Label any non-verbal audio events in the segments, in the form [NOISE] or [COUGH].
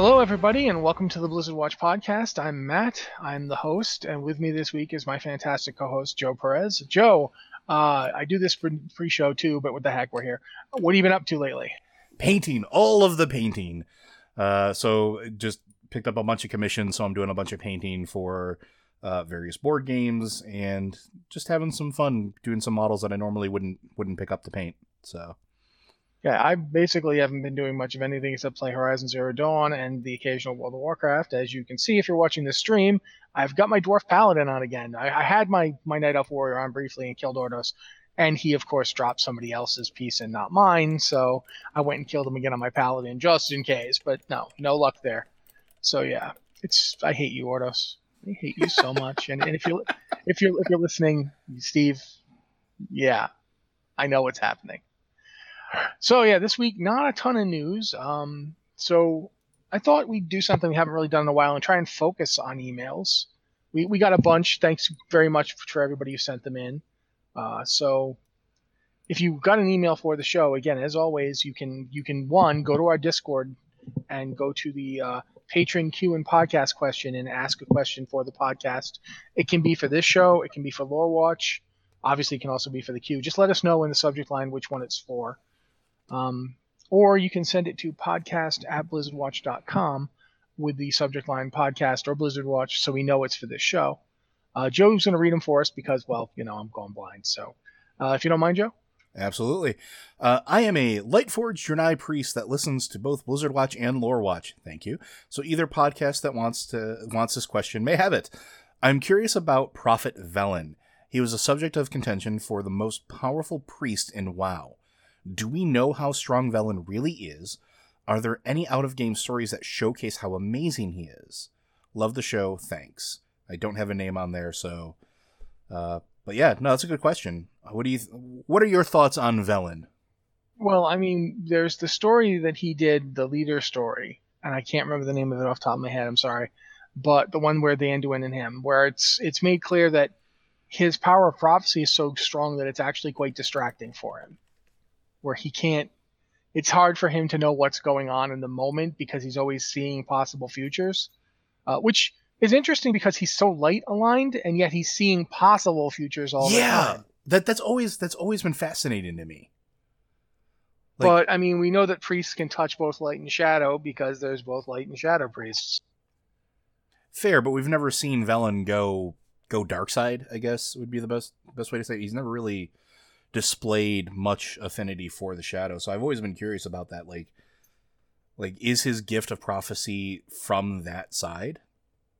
Hello, everybody, and welcome to the Blizzard Watch podcast. I'm Matt. I'm the host, and with me this week is my fantastic co-host Joe Perez. Joe, uh, I do this pre-show too, but what the heck, we're here. What have you been up to lately? Painting, all of the painting. Uh, so just picked up a bunch of commissions, so I'm doing a bunch of painting for uh, various board games and just having some fun doing some models that I normally wouldn't wouldn't pick up to paint. So yeah, I basically haven't been doing much of anything except play Horizon Zero Dawn and the occasional World of Warcraft. As you can see if you're watching this stream, I've got my Dwarf Paladin on again. I, I had my, my Night Elf Warrior on briefly and killed Ordos, and he, of course, dropped somebody else's piece and not mine, so I went and killed him again on my Paladin just in case, but no, no luck there. So yeah, it's I hate you, Ordos. I hate you so [LAUGHS] much. And, and if you're if you're if you're listening, Steve, yeah, I know what's happening. So yeah, this week not a ton of news. Um, so I thought we'd do something we haven't really done in a while and try and focus on emails. We we got a bunch. Thanks very much for everybody who sent them in. Uh, so if you got an email for the show, again, as always, you can you can one go to our Discord and go to the uh, patron Q and podcast question and ask a question for the podcast. It can be for this show. It can be for Lore Watch. Obviously, it can also be for the Q. Just let us know in the subject line which one it's for. Um, or you can send it to podcast at blizzardwatch.com with the subject line podcast or Blizzard Watch so we know it's for this show. Uh, Joe's going to read them for us because, well, you know, I'm going blind. So uh, if you don't mind, Joe. Absolutely. Uh, I am a Lightforged Draenei priest that listens to both Blizzard Watch and Lore Watch. Thank you. So either podcast that wants to wants this question may have it. I'm curious about Prophet Velen. He was a subject of contention for the most powerful priest in WoW. Do we know how strong Velen really is? Are there any out of game stories that showcase how amazing he is? Love the show. Thanks. I don't have a name on there, so. Uh, but yeah, no, that's a good question. What do you? Th- what are your thoughts on Velen? Well, I mean, there's the story that he did, the leader story, and I can't remember the name of it off top of my head. I'm sorry, but the one where the Anduin and him, where it's it's made clear that his power of prophecy is so strong that it's actually quite distracting for him where he can't it's hard for him to know what's going on in the moment because he's always seeing possible futures uh, which is interesting because he's so light aligned and yet he's seeing possible futures all yeah, the time. that that's always that's always been fascinating to me. Like, but i mean we know that priests can touch both light and shadow because there's both light and shadow priests. Fair but we've never seen velen go go dark side i guess would be the best best way to say it. he's never really displayed much affinity for the shadow. So I've always been curious about that. Like, like is his gift of prophecy from that side?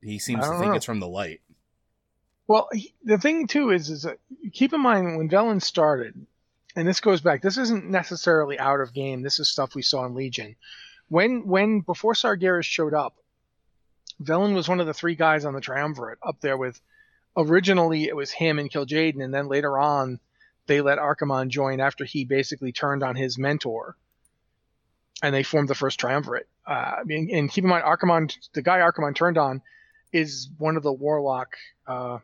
He seems to think know. it's from the light. Well, he, the thing too is, is that keep in mind when Velen started, and this goes back. This isn't necessarily out of game. This is stuff we saw in Legion. When when before Sargeras showed up, Velen was one of the three guys on the triumvirate up there with. Originally, it was him and Kil'jaeden, and then later on, they let Archimonde join after he basically turned on his mentor, and they formed the first triumvirate. Uh, and keep in mind, Archimonde, the guy Archimonde turned on, is one of the warlock uh,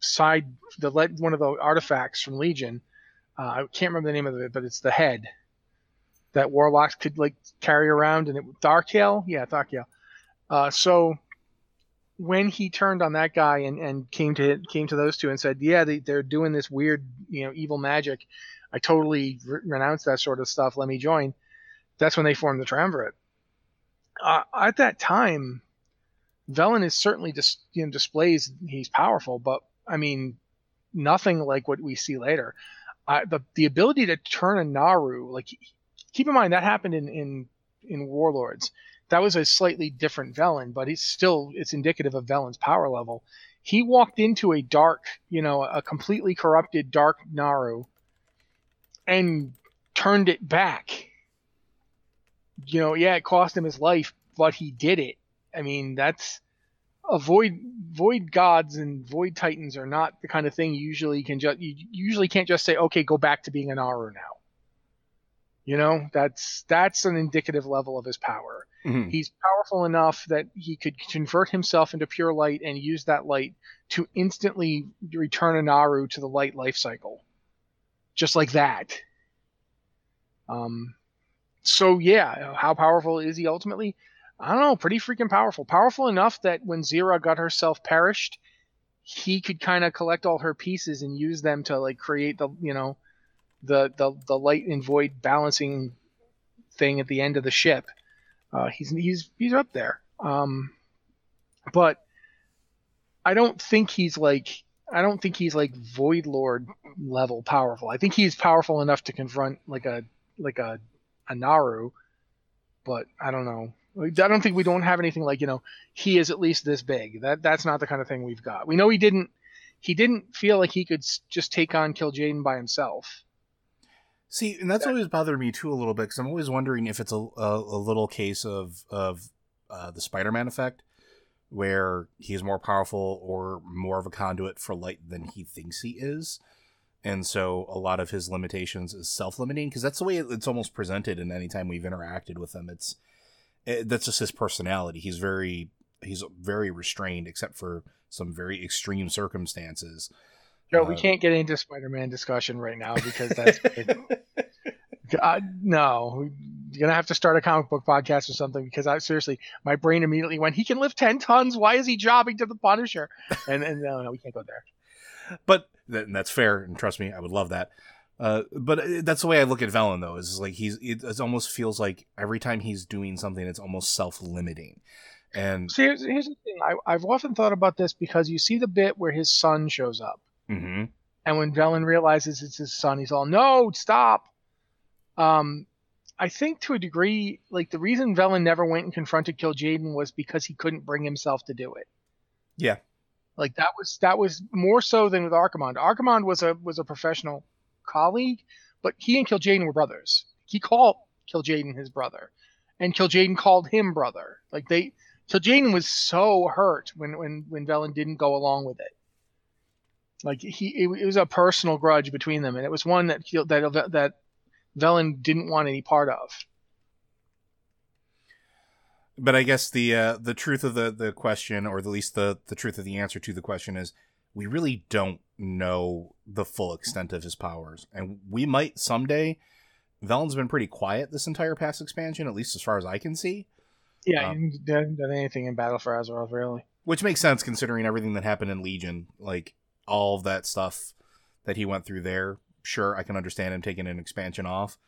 side, the one of the artifacts from Legion. Uh, I can't remember the name of it, but it's the head that warlocks could like carry around, and it Thal'kiel, yeah, Thal'kiel. Uh, so when he turned on that guy and, and came to came to those two and said, "Yeah, they, they're doing this weird, you know, evil magic," I totally re- renounce that sort of stuff. Let me join. That's when they formed the Triumvirate. Uh, at that time, Velen is certainly just you know displays he's powerful, but I mean, nothing like what we see later. Uh, the the ability to turn a Naaru, like keep in mind that happened in in in Warlords that was a slightly different Velen, but it's still it's indicative of Velen's power level. He walked into a dark, you know, a completely corrupted dark Naaru and turned it back. You know, yeah, it cost him his life, but he did it. I mean, that's a void gods and void titans are not the kind of thing you usually can just you usually can't just say okay go back to being an Naaru now you know that's that's an indicative level of his power Mm-hmm. He's powerful enough that he could convert himself into pure light and use that light to instantly return a Naaru to the light life cycle. Just like that. Um, so yeah, how powerful is he ultimately? I don't know, pretty freaking powerful. Powerful enough that when Xe'ra got herself perished, he could kind of collect all her pieces and use them to like create the you know the the the light and void balancing thing at the end of the ship. Uh, he's he's he's up there. Um, but I don't think he's like I don't think he's like Void Lord level powerful. I think he's powerful enough to confront like a like a a Naaru, but I don't know. I don't think we don't have anything like you know he is at least this big. That that's not the kind of thing we've got. We know he didn't he didn't feel like he could just take on Kil'jaeden by himself. See, and that's always bothered me too a little bit because I'm always wondering if it's a, a, a little case of of uh, the Spider-Man effect, where he's more powerful or more of a conduit for light than he thinks he is, and so a lot of his limitations is self-limiting because that's the way it's almost presented. And anytime we've interacted with him, it's it, that's just his personality. He's very he's very restrained, except for some very extreme circumstances. Joe, we uh, can't get into Spider-Man discussion right now because that's [LAUGHS] uh, no. You're gonna have to start a comic book podcast or something because I seriously, my brain immediately went, "He can lift ten tons. Why is he jobbing to the Punisher?" And and no, no, we can't go there. But that's fair, and trust me, I would love that. Uh, but uh, that's the way I look at Velen, though. Is like he's it, it almost feels like every time he's doing something, it's almost self-limiting. And See, here's, here's the thing. I, I've often thought about this because you see the bit where his son shows up, mm-hmm. and when Velen realizes it's his son, he's all, "No, stop!" Um, I think to a degree, like the reason Velen never went and confronted Kil'jaeden was because he couldn't bring himself to do it. Yeah, like that was that was more so than with Archimonde. Archimonde was a was a professional colleague, but he and Kil'jaeden were brothers. He called Kil'jaeden his brother, and Kil'jaeden called him brother. Like they, Kil'jaeden was so hurt when when when Velen didn't go along with it. Like he, it, it was a personal grudge between them, and it was one that that that Velen didn't want any part of. But I guess the uh, the truth of the the question, or at least the the truth of the answer to the question, is we really don't know the full extent of his powers, and we might someday. Velen's been pretty quiet this entire past expansion, at least as far as I can see. Yeah, um, he didn't done anything in Battle for Azeroth, really. Which makes sense considering everything that happened in Legion, like all of that stuff that he went through there. Sure, I can understand him taking an expansion off,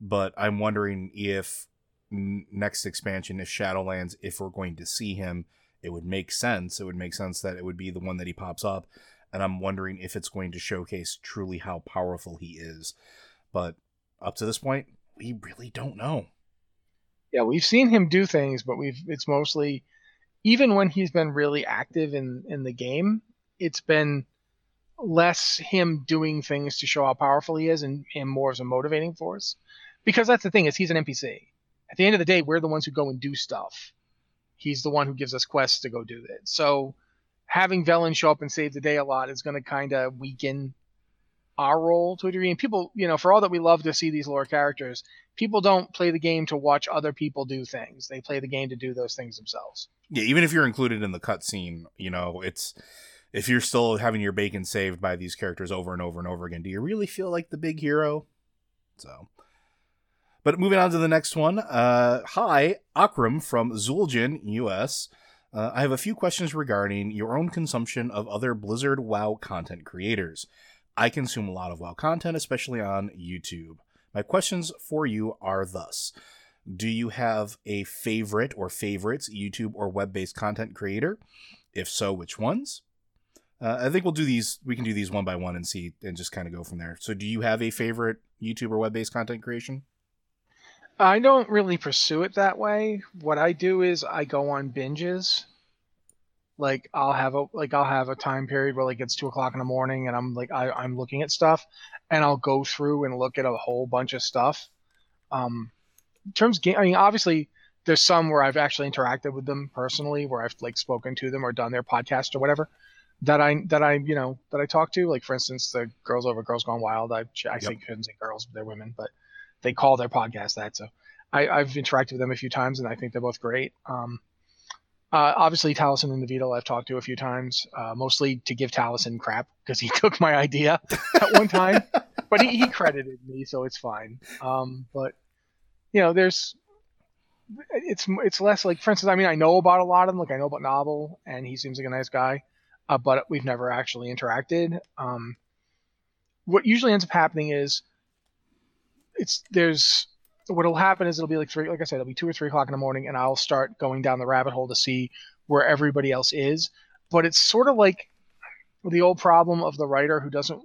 but I'm wondering if next expansion, if Shadowlands, if we're going to see him, it would make sense. It would make sense that it would be the one that he pops up and I'm wondering if it's going to showcase truly how powerful he is. But up to this point, we really don't know. Yeah, we've seen him do things, but we've it's mostly even when he's been really active in in the game, it's been less him doing things to show how powerful he is and, more as a motivating force. Because that's the thing is he's an NPC. At the end of the day, we're the ones who go and do stuff. He's the one who gives us quests to go do it. So having Velen show up and save the day a lot is going to kind of weaken our role to a degree. And people, you know, for all that we love to see these lore characters, people don't play the game to watch other people do things. They play the game to do those things themselves. Yeah, even if you're included in the cutscene, you know, it's if you're still having your bacon saved by these characters over and over and over again, do you really feel like the big hero? So. But moving on to the next one. Uh, hi, Akram from Zul'jin, US. Uh, I have a few questions regarding your own consumption of other Blizzard WoW content creators. I consume a lot of WoW content, especially on YouTube. My questions for you are thus Do you have a favorite or favorites YouTube or web based content creator? If so, which ones? Uh, I think we'll do these. We can do these one by one and see, and just kind of go from there. So, do you have a favorite YouTube or web-based content creation? I don't really pursue it that way. What I do is I go on binges. Like I'll have a like I'll have a time period where like it's two o'clock in the morning and I'm like I, I'm looking at stuff and I'll go through and look at a whole bunch of stuff. Um, in terms, game, I mean, obviously there's some where I've actually interacted with them personally, where I've like spoken to them or done their podcast or whatever. That I that I you know that I talk to, like for instance, the girls over Girls Gone Wow. I I yep. think couldn't say girls, but they're women, but they call their podcast that. So I, have interacted with them a few times, and I think they're both great. Um, uh, obviously, Taliesin and Evitel I've talked to a few times, uh, mostly to give Taliesin crap because he [LAUGHS] took my idea at one time, [LAUGHS] but he, he, credited me, so it's fine. Um, but you know, there's it's it's less like, for instance, I mean, I know about a lot of them. Like I know about Nobbel, and he seems like a nice guy, uh, but we've never actually interacted. Um, what usually ends up happening is it's there's what'll happen is it'll be like three, like I said, it'll be two or three o'clock in the morning, and I'll start going down the rabbit hole to see where everybody else is. But it's sort of like the old problem of the writer who doesn't.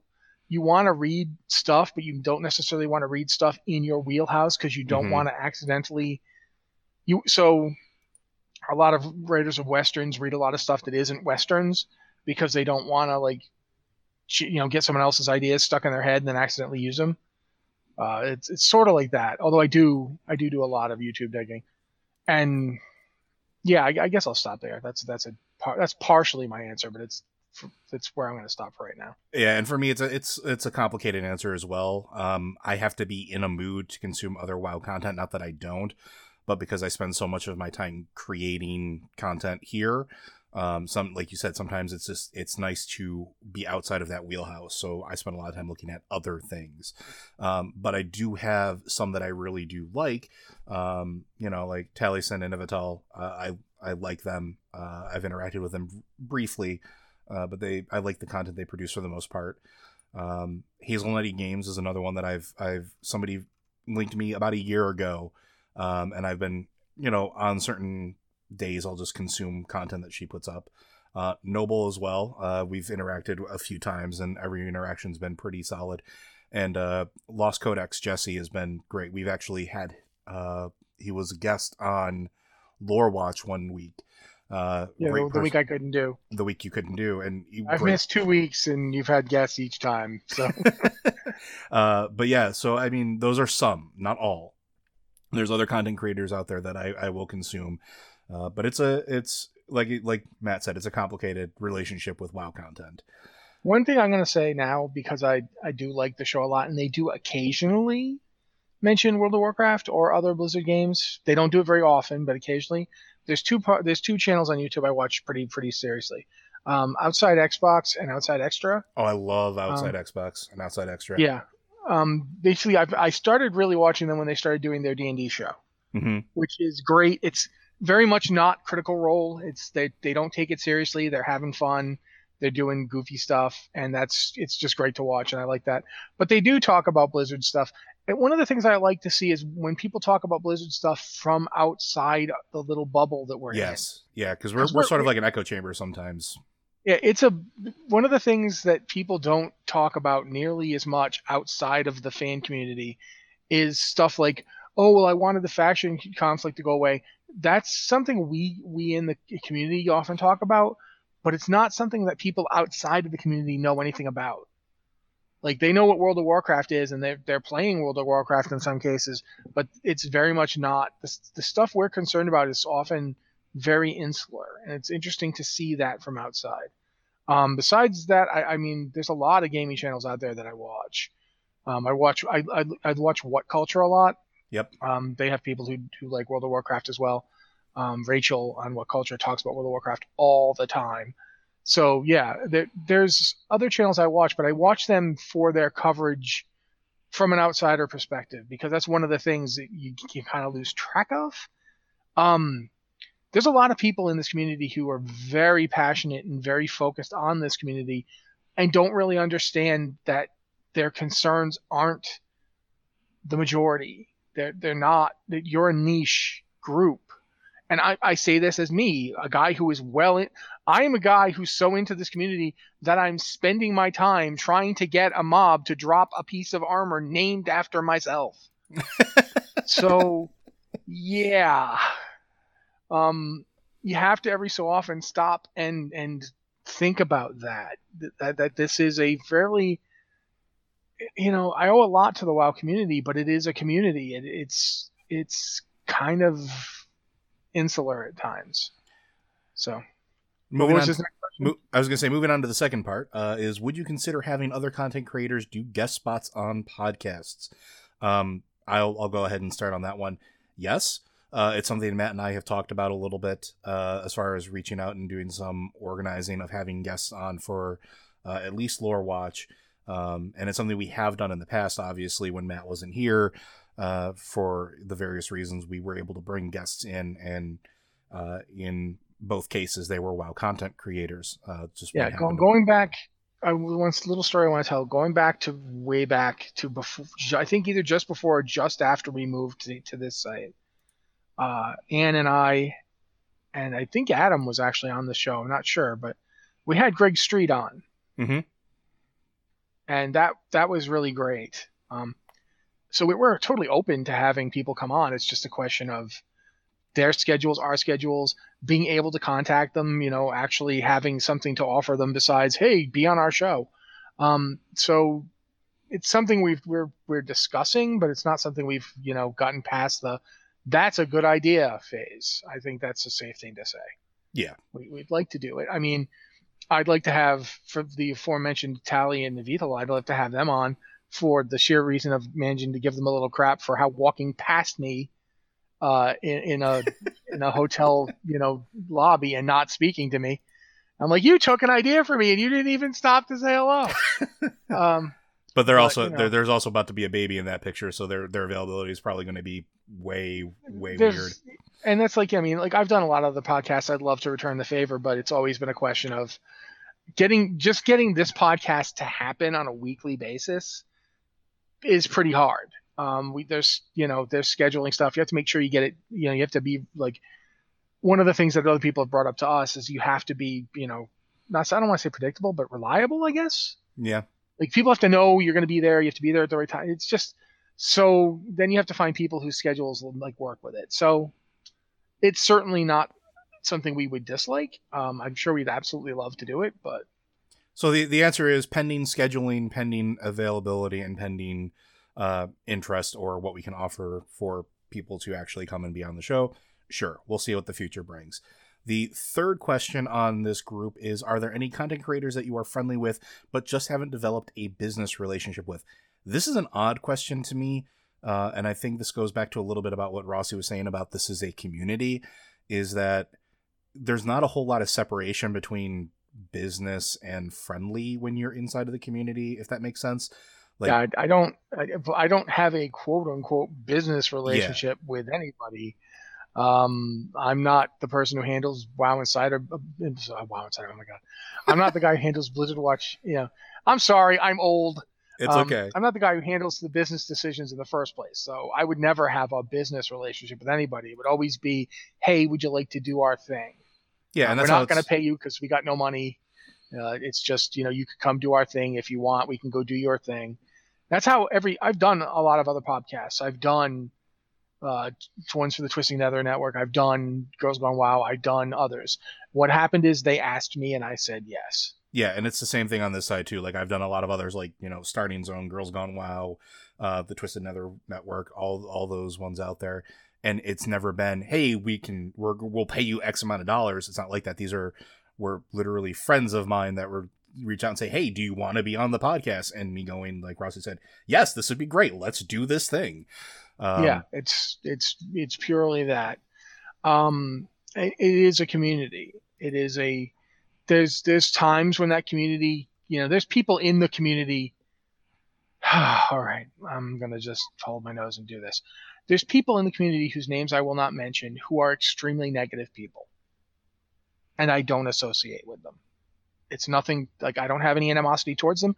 You want to read stuff, but you don't necessarily want to read stuff in your wheelhouse because you don't Mhm. want to accidentally. You so a lot of writers of westerns read a lot of stuff that isn't westerns because they don't want to like you know get someone else's ideas stuck in their head and then accidentally use them uh, it's it's sort of like that although i do i do do a lot of youtube digging and yeah i, I guess i'll stop there that's that's a that's partially my answer but it's it's where i'm going to stop for right now Yeah, and for me, it's a it's it's a complicated answer as well. Um, I have to be in a mood to consume other WoW content. Not that I don't, but because I spend so much of my time creating content here, um, some like you said, sometimes it's just it's nice to be outside of that wheelhouse. So I spend a lot of time looking at other things. Um, but I do have some that I really do like. Um, you know, like Taliesin and Evitel. Uh, I I like them. Uh, I've interacted with them briefly uh, but they I like the content they produce for the most part. Um, Hazelnutty Games is another one that I've I've somebody linked me about a year ago, um, and I've been you know on certain days I'll just consume content that she puts up. Uh, Nobbel as well. Uh, we've interacted a few times, and every interaction's been pretty solid. And uh, Lost Codex Jesse has been great. We've actually had uh, he was a guest on Lore Watch one week. Uh, yeah the, pers- week i couldn't do the week you couldn't do, and i've great- missed two weeks and you've had guests each time so [LAUGHS] uh, but yeah, so I mean, those are some, not all. There's other content creators out there that I, I will consume, uh, but it's a it's like like Matt said, it's a complicated relationship with WoW content. One thing I'm going to say now, because I, I do like the show a lot, and they do occasionally mention World of Warcraft or other Blizzard games. They don't do it very often, but occasionally. There's two par- there's two channels on YouTube I watch pretty pretty seriously. Um, Outside Xbox and Outside Extra. Oh, I love Outside Xbox and Outside Extra. Um, Yeah. Um, basically, I've, I started really watching them when they started doing their D and D show. hmm which is great. It's very much not Critical Role. It's they they don't take it seriously. They're having fun. They're doing goofy stuff, and that's it's just great to watch, and I like that. But they do talk about Blizzard stuff. And one of the things I like to see is when people talk about Blizzard stuff from outside the little bubble that we're in. Yes, yeah, because we're we're we're- sort of like an echo chamber sometimes. Yeah, it's a one of the things that people don't talk about nearly as much outside of the fan community is stuff like, oh well, I wanted the faction conflict to go away. That's something we we in the community often talk about, but it's not something that people outside of the community know anything about. Like they know what World of Warcraft is, and they're they're playing World of Warcraft in some cases, but it's very much not the, the stuff we're concerned about is often very insular, and it's interesting to see that from outside. Um, besides that, I, I mean, there's a lot of gaming channels out there that I watch. Um, I watch I, I I watch What Culture a lot. Yep. Um, they have people who who like World of Warcraft as well. Um, Rachel on What Culture talks about World of Warcraft all the time. So yeah, there, there's other channels I watch, but I watch them for their coverage from an outsider perspective because that's one of the things that you, you kind of lose track of. Um, there's a lot of people in this community who are very passionate and very focused on this community and don't really understand that their concerns aren't the majority. They're they're not that you're a niche group. And I, I say this as me, a guy who is well in I am a guy who's so into this community that I'm spending my time trying to get a mob to drop a piece of armor named after myself. [LAUGHS] so yeah. Um you have to every so often stop and and think about that that that this is a fairly you know i owe a lot to the wow community but it is a community it, it's it's kind of insular at times so Moving on, his next question? mo- I was gonna say, moving on to the second part uh, is: Would you consider having other content creators do guest spots on podcasts? Um, I'll I'll go ahead and start on that one. Yes, uh, it's something Matt and I have talked about a little bit uh, as far as reaching out and doing some organizing of having guests on for uh, at least Lore Watch. Um, and it's something we have done in the past, obviously, when Matt wasn't here. uh, for the various reasons we were able to bring guests in, and uh, in both cases they were WoW content creators. Uh, just yeah, go, going back. I one little story I want to tell. Going back to way back to before, I think either just before or just after we moved to, to this site. Uh, Anne and I, and I think Adam was actually on the show. I'm not sure, but we had Greg Street on, mm-hmm. And that that was really great. Um, so we, we're totally open to having people come on. It's just a question of their schedules, our schedules, being able to contact them, you know, actually having something to offer them besides, hey, be on our show. Um, so it's something we've we're we're discussing, but it's not something we've you know gotten past the that's a good idea phase. I think that's a safe thing to say. Yeah, we, would like to do it. I mean, I'd like to have for the aforementioned Tally and Evitel, I'd love to have them on for the sheer reason of managing to give them a little crap for how walking past me uh, in, in a [LAUGHS] in a hotel, you know, lobby and not speaking to me. I'm like, you took an idea for me and you didn't even stop to say hello. [LAUGHS] um, but they're but, also you know, there's also about to be a baby in that picture, so their their availability is probably going to be way way weird. And that's like I mean, like I've done a lot of the podcasts. I'd love to return the favor, but it's always been a question of getting just getting this podcast to happen on a weekly basis is pretty hard. Um, we there's you know there's scheduling stuff. You have to make sure you get it. You know, you have to be like one of the things that other people have brought up to us is you have to be you know not I don't want to say predictable, but reliable. I guess. Yeah. Like people have to know you're going to be there. You have to be there at the right time. It's just so then you have to find people whose schedules like work with it. So it's certainly not something we would dislike. Um, I'm sure we'd absolutely love to do it, but so the the answer is pending scheduling, pending availability, and pending uh, interest or what we can offer for people to actually come and be on the show, sure, we'll see what the future brings. The third question on this group is Are there any content creators that you are friendly with but just haven't developed a business relationship with? This is an odd question to me. Uh, and I think this goes back to a little bit about what Rossi was saying about this is a community, is that there's not a whole lot of separation between business and friendly when you're inside of the community, if that makes sense. Like, yeah, I, I don't, I, I, don't have a quote unquote business relationship yeah. with anybody. Um, I'm not the person who handles WoW Insider. Uh, WoW Insider. Oh my god, I'm not the guy who handles Blizzard Watch. You know, I'm sorry, I'm old. It's um, okay. I'm not the guy who handles the business decisions in the first place. So I would never have a business relationship with anybody. It would always be, hey, would you like to do our thing? Yeah, and we're not going to pay you because we got no money. Uh, it's just you know you could come do our thing if you want. We can go do your thing. That's how every I've done a lot of other podcasts. I've done uh, ones for the Twisting Nether Network. I've done Girls Gone Wow. I've done others. What happened is they asked me and I said yes. Yeah, and it's the same thing on this side too. Like I've done a lot of others, like you know, Starting Zone, Girls Gone Wow, uh, the Twisted Nether Network, all all those ones out there. And it's never been, hey, we can, we're, we'll pay you X amount of dollars. It's not like that. These are were literally friends of mine that were reach out and say, "Hey, do you want to be on the podcast?" And me going, like Rossi said, "Yes, this would be great. Let's do this thing." Um, yeah, it's it's it's purely that. Um, it, it is a community. It is a there's there's times when that community, you know, there's people in the community. [SIGHS] all right, I'm gonna just hold my nose and do this. There's people in the community whose names I will not mention who are extremely negative people and I don't associate with them. It's nothing like I don't have any animosity towards them,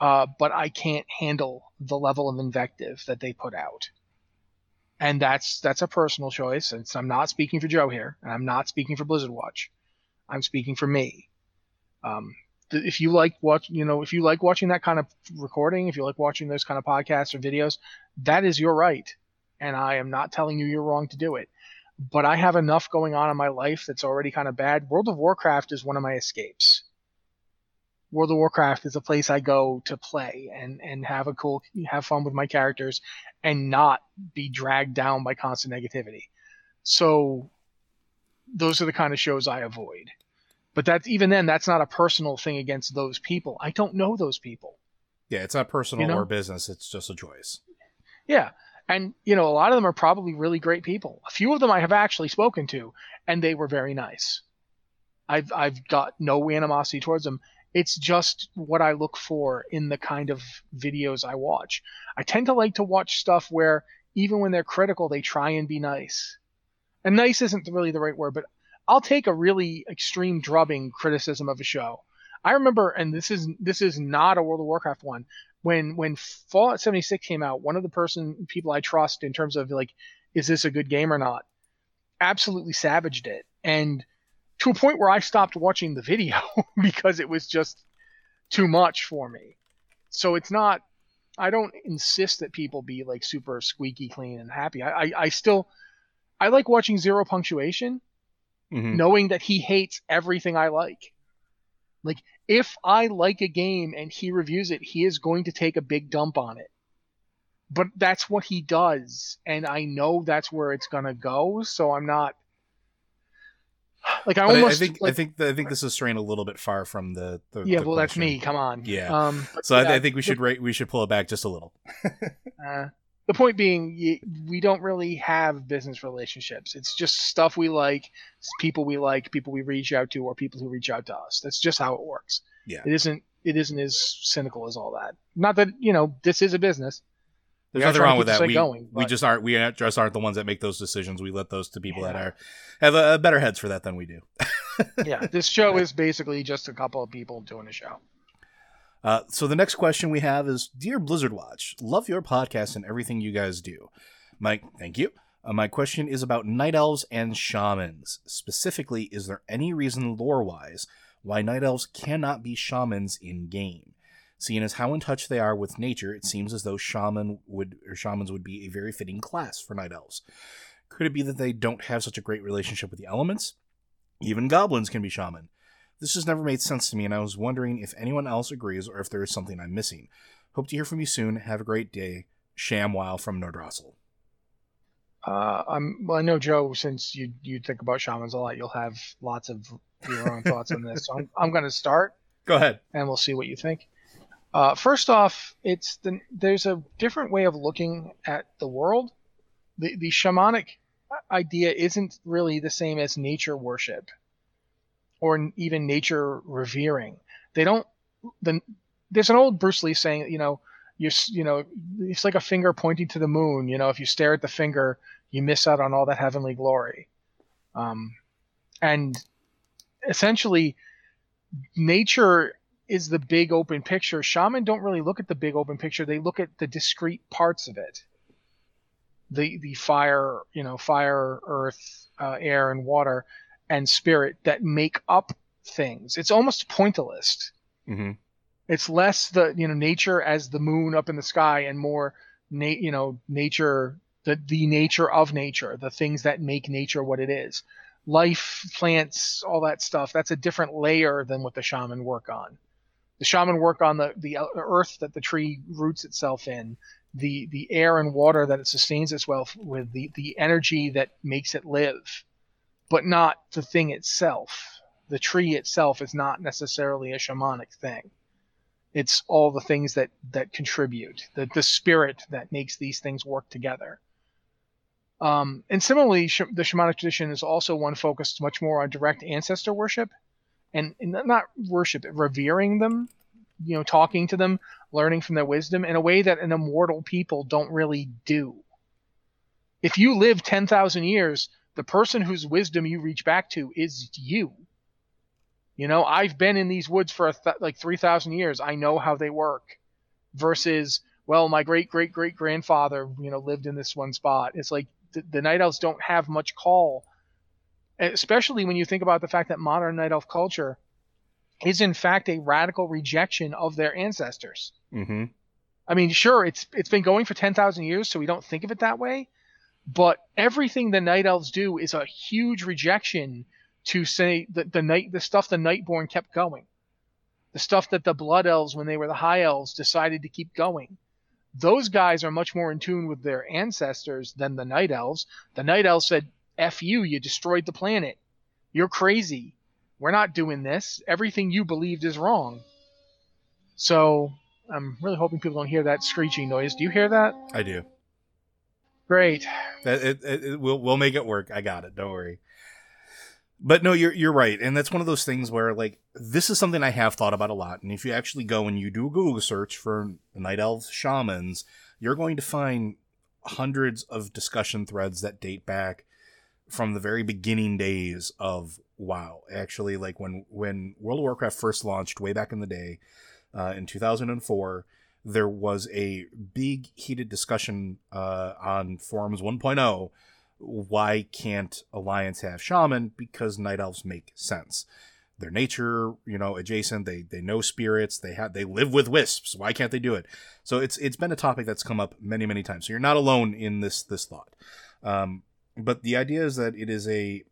uh, but I can't handle the level of invective that they put out. And that's that's a personal choice. And I'm not speaking for Joe here, and I'm not speaking for Blizzard Watch. I'm speaking for me. Um, if you like watch, you know, if you like watching that kind of recording, if you like watching those kind of podcasts or videos, that is your right. And I am not telling you you're wrong to do it but I have enough going on in my life that's already kind of bad. World of Warcraft is one of my escapes. World of Warcraft is a place I go to play and and have a cool have fun with my characters and not be dragged down by constant negativity. So those are the kind of shows I avoid. But that's even then that's not a personal thing against those people. I don't know those people. Yeah, it's not personal you know? or business, it's just a choice. Yeah and you know a lot of them are probably really great people a few of them i have actually spoken to and they were very nice i've i've got no animosity towards them it's just what i look for in the kind of videos i watch i tend to like to watch stuff where even when they're critical, they try and be nice. And nice isn't really the right word, but I'll take a really extreme drubbing criticism of a show. I remember, and this is this is not a World of Warcraft one. When when Fallout 76 came out, one of the person people I trust in terms of like, is this a good game or not, absolutely savaged it, and to a point where I stopped watching the video [LAUGHS] because it was just too much for me. So it's not. I don't insist that people be like super squeaky clean and happy. I I, I still I like watching Zero Punctuation, Mhm. knowing that he hates everything I like. Like if I like a game and he reviews it, he is going to take a big dump on it. But that's what he does, and I know that's where it's gonna go. So I'm not like I But I, I almost think I like, think I think this is straying a little bit far from the. the yeah. the Well, that's me. Come on. Yeah. Um. So I, yeah, I think we should rate, we should pull it back just a little. [LAUGHS] Uh, the point being, we don't really have business relationships. It's just stuff we like, people we like, people we reach out to, or people who reach out to us. That's just how it works. Yeah. It isn't. It isn't as cynical as all that. Not that you know this is a business. There's nothing wrong with that. We, going, we just aren't we just aren't the ones that make those decisions. We let those to people that are have a, better heads for that than we do. [LAUGHS] yeah, this show is basically just a couple of people doing a show. Uh, so the next question we have is, dear Blizzard Watch, love your podcast and everything you guys do. Mike, thank you. Uh, my question is about night elves and shamans. Specifically, is there any reason lore-wise why night elves cannot be shamans in game? Seeing as how in touch they are with nature, it seems as though shaman would or shamans would be a very fitting class for night elves. Could it be that they don't have such a great relationship with the elements? Even goblins can be shaman. This has never made sense to me, and I was wondering if anyone else agrees or if there is something I'm missing. Hope to hear from you soon. Have a great day. Shamwow from Nordrassil. Uh, I'm well. I know Joe. Since you you think about shamans a lot, you'll have lots of your own thoughts on this. So I'm I'm going to start. [LAUGHS] Go ahead. and we'll see what you think. Uh, first off, it's the there's a different way of looking at the world. The the shamanic idea isn't really the same as nature worship, or even nature revering. They don't. The, there's an old Bruce Lee saying, you know, you you know, it's like a finger pointing to the moon. You know, if you stare at the finger, you miss out on all that heavenly glory. Um, and essentially, nature is the big open picture. Shaman don't really look at the big open picture. They look at the discrete parts of it. The the fire, you know, fire, earth, uh, air, and water, and spirit that make up things. It's almost pointillist. Mm-hmm. It's less the you know nature as the moon up in the sky, and more na- you know nature the the nature of nature, the things that make nature what it is. Life, plants, all that stuff. That's a different layer than what the shaman work on. The shaman work on the the earth that the tree roots itself in, the the air and water that it sustains itself with, the the energy that makes it live, but not the thing itself. The tree itself is not necessarily a shamanic thing it's all the things that that contribute the the spirit that makes these things work together um, and similarly sh- the shamanic tradition is also one focused much more on direct ancestor worship and, and not worship revering them you know talking to them learning from their wisdom in a way that an immortal people don't really do if you live 10,000 years the person whose wisdom you reach back to is you you know, I've been in these woods for th- like 3,000 years. I know how they work. Versus, well, my great great great grandfather, you know, lived in this one spot. It's like the, the night elves don't have much call, especially when you think about the fact that modern night elf culture is in fact a radical rejection of their ancestors. Mm-hmm. I mean, sure, it's it's been going for 10,000 years, so we don't think of it that way. But everything the night elves do is a huge rejection to say that the night the stuff the nightborn kept going the stuff that the blood elves when they were the high elves decided to keep going those guys are much more in tune with their ancestors than the night elves the night elves said f you you destroyed the planet you're crazy we're not doing this everything you believed is wrong so i'm really hoping people don't hear that screeching noise do you hear that I do. great That it, it, it- we'll we'll make it work. I got it. Don't worry. But no, you're you're right, and that's one of those things where like this is something I have thought about a lot. And if you actually go and you do a Google search for night elves shamans, you're going to find hundreds of discussion threads that date back from the very beginning days of WoW. Actually, like when when World of Warcraft first launched way back in the day, uh, in 2004, there was a big heated discussion uh, on forums 1.0. Why can't Alliance have shaman? Because night elves make sense. Their nature, you know, adjacent. They they know spirits. They have they live with wisps. Why can't they do it? So it's it's been a topic that's come up many many times. So you're not alone in this this thought. Um, but the idea is that it is a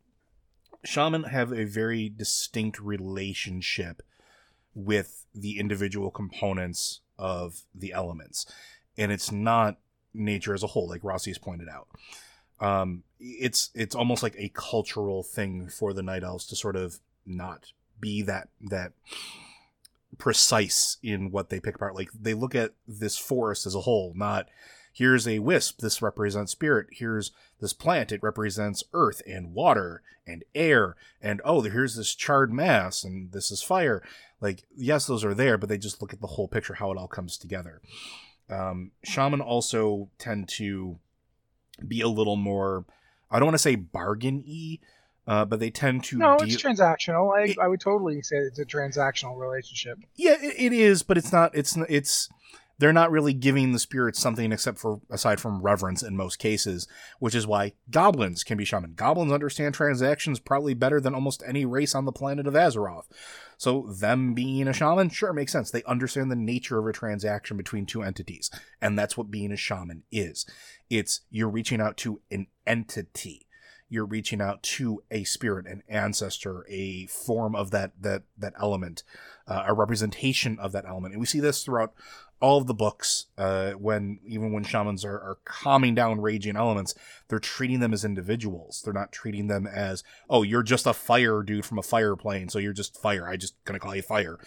shaman have a very distinct relationship with the individual components of the elements. And it's not nature as a whole like rossi has pointed out. Um, it's it's almost like a cultural thing for the night elves to sort of not be that that precise in what they pick apart. Like they look at this forest as a whole not here's a wisp this represents spirit. Here's this plant it represents earth and water and air. And oh here's this charred mass and this is fire. Like yes those are there but they just look at the whole picture how it all comes together. Um, shaman also tend to be a little more i don't want to say bargain-y uh, but they tend to no it's transactional. I, it, I would totally say it's a transactional relationship. Yeah it, it is but it's not it's it's they're not really giving the spirits something except for aside from reverence in most cases, which is why goblins can be shaman. Goblins understand transactions probably better than almost any race on the planet of Azeroth. So them being a shaman, sure makes sense. They understand the nature of a transaction between two entities, and that's what being a shaman is. It's you're reaching out to an entity you're reaching out to a spirit, an ancestor, a form of that that that element, uh, a representation of that element, and we see this throughout all of the books, uh, when even when shamans are, are calming down raging elements, they're treating them as individuals. They're not treating them as, oh, you're just a fire dude from a fire plane, so you're just fire. I just gonna call you fire.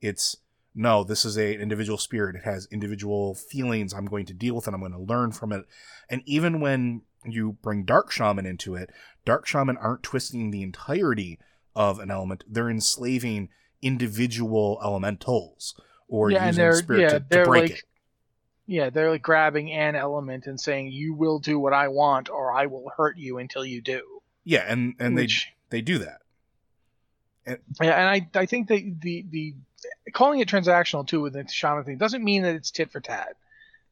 It's no, this is a, an individual spirit. It has individual feelings. I'm going to deal with it. I'm going to learn from it. And even when you bring dark shaman into it, dark shaman aren't twisting the entirety of an element. They're enslaving individual elementals or yeah, using spirit yeah, to, to break like, it. Yeah, they're like grabbing an element and saying, "You will do what I want, or I will hurt you until you do." Yeah, and and Which, they they do that. And, yeah, and I I think that the the calling it transactional too with the shaman thing doesn't mean that it's tit for tat.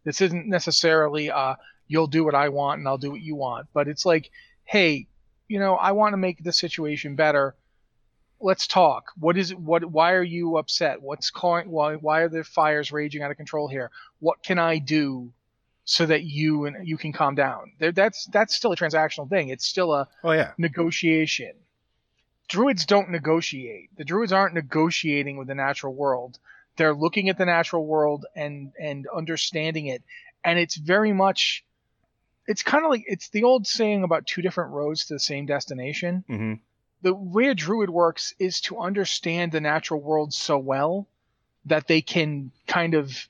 This isn't necessarily uh you'll do what I want and I'll do what you want, but it's like, hey, you know, I want to make this situation better let's talk. What is it? What? Why are you upset? What's calling? Why? Why are the fires raging out of control here? What can I do so that you and you can calm down? There, that's that's still a transactional thing. It's still a oh yeah negotiation. Druids don't negotiate. The druids aren't negotiating with the natural world. They're looking at the natural world and and understanding it, and it's very much. It's kind of like it's the old saying about two different roads to the same destination. Mm-hmm the way a druid works is to understand the natural world so well that they can kind of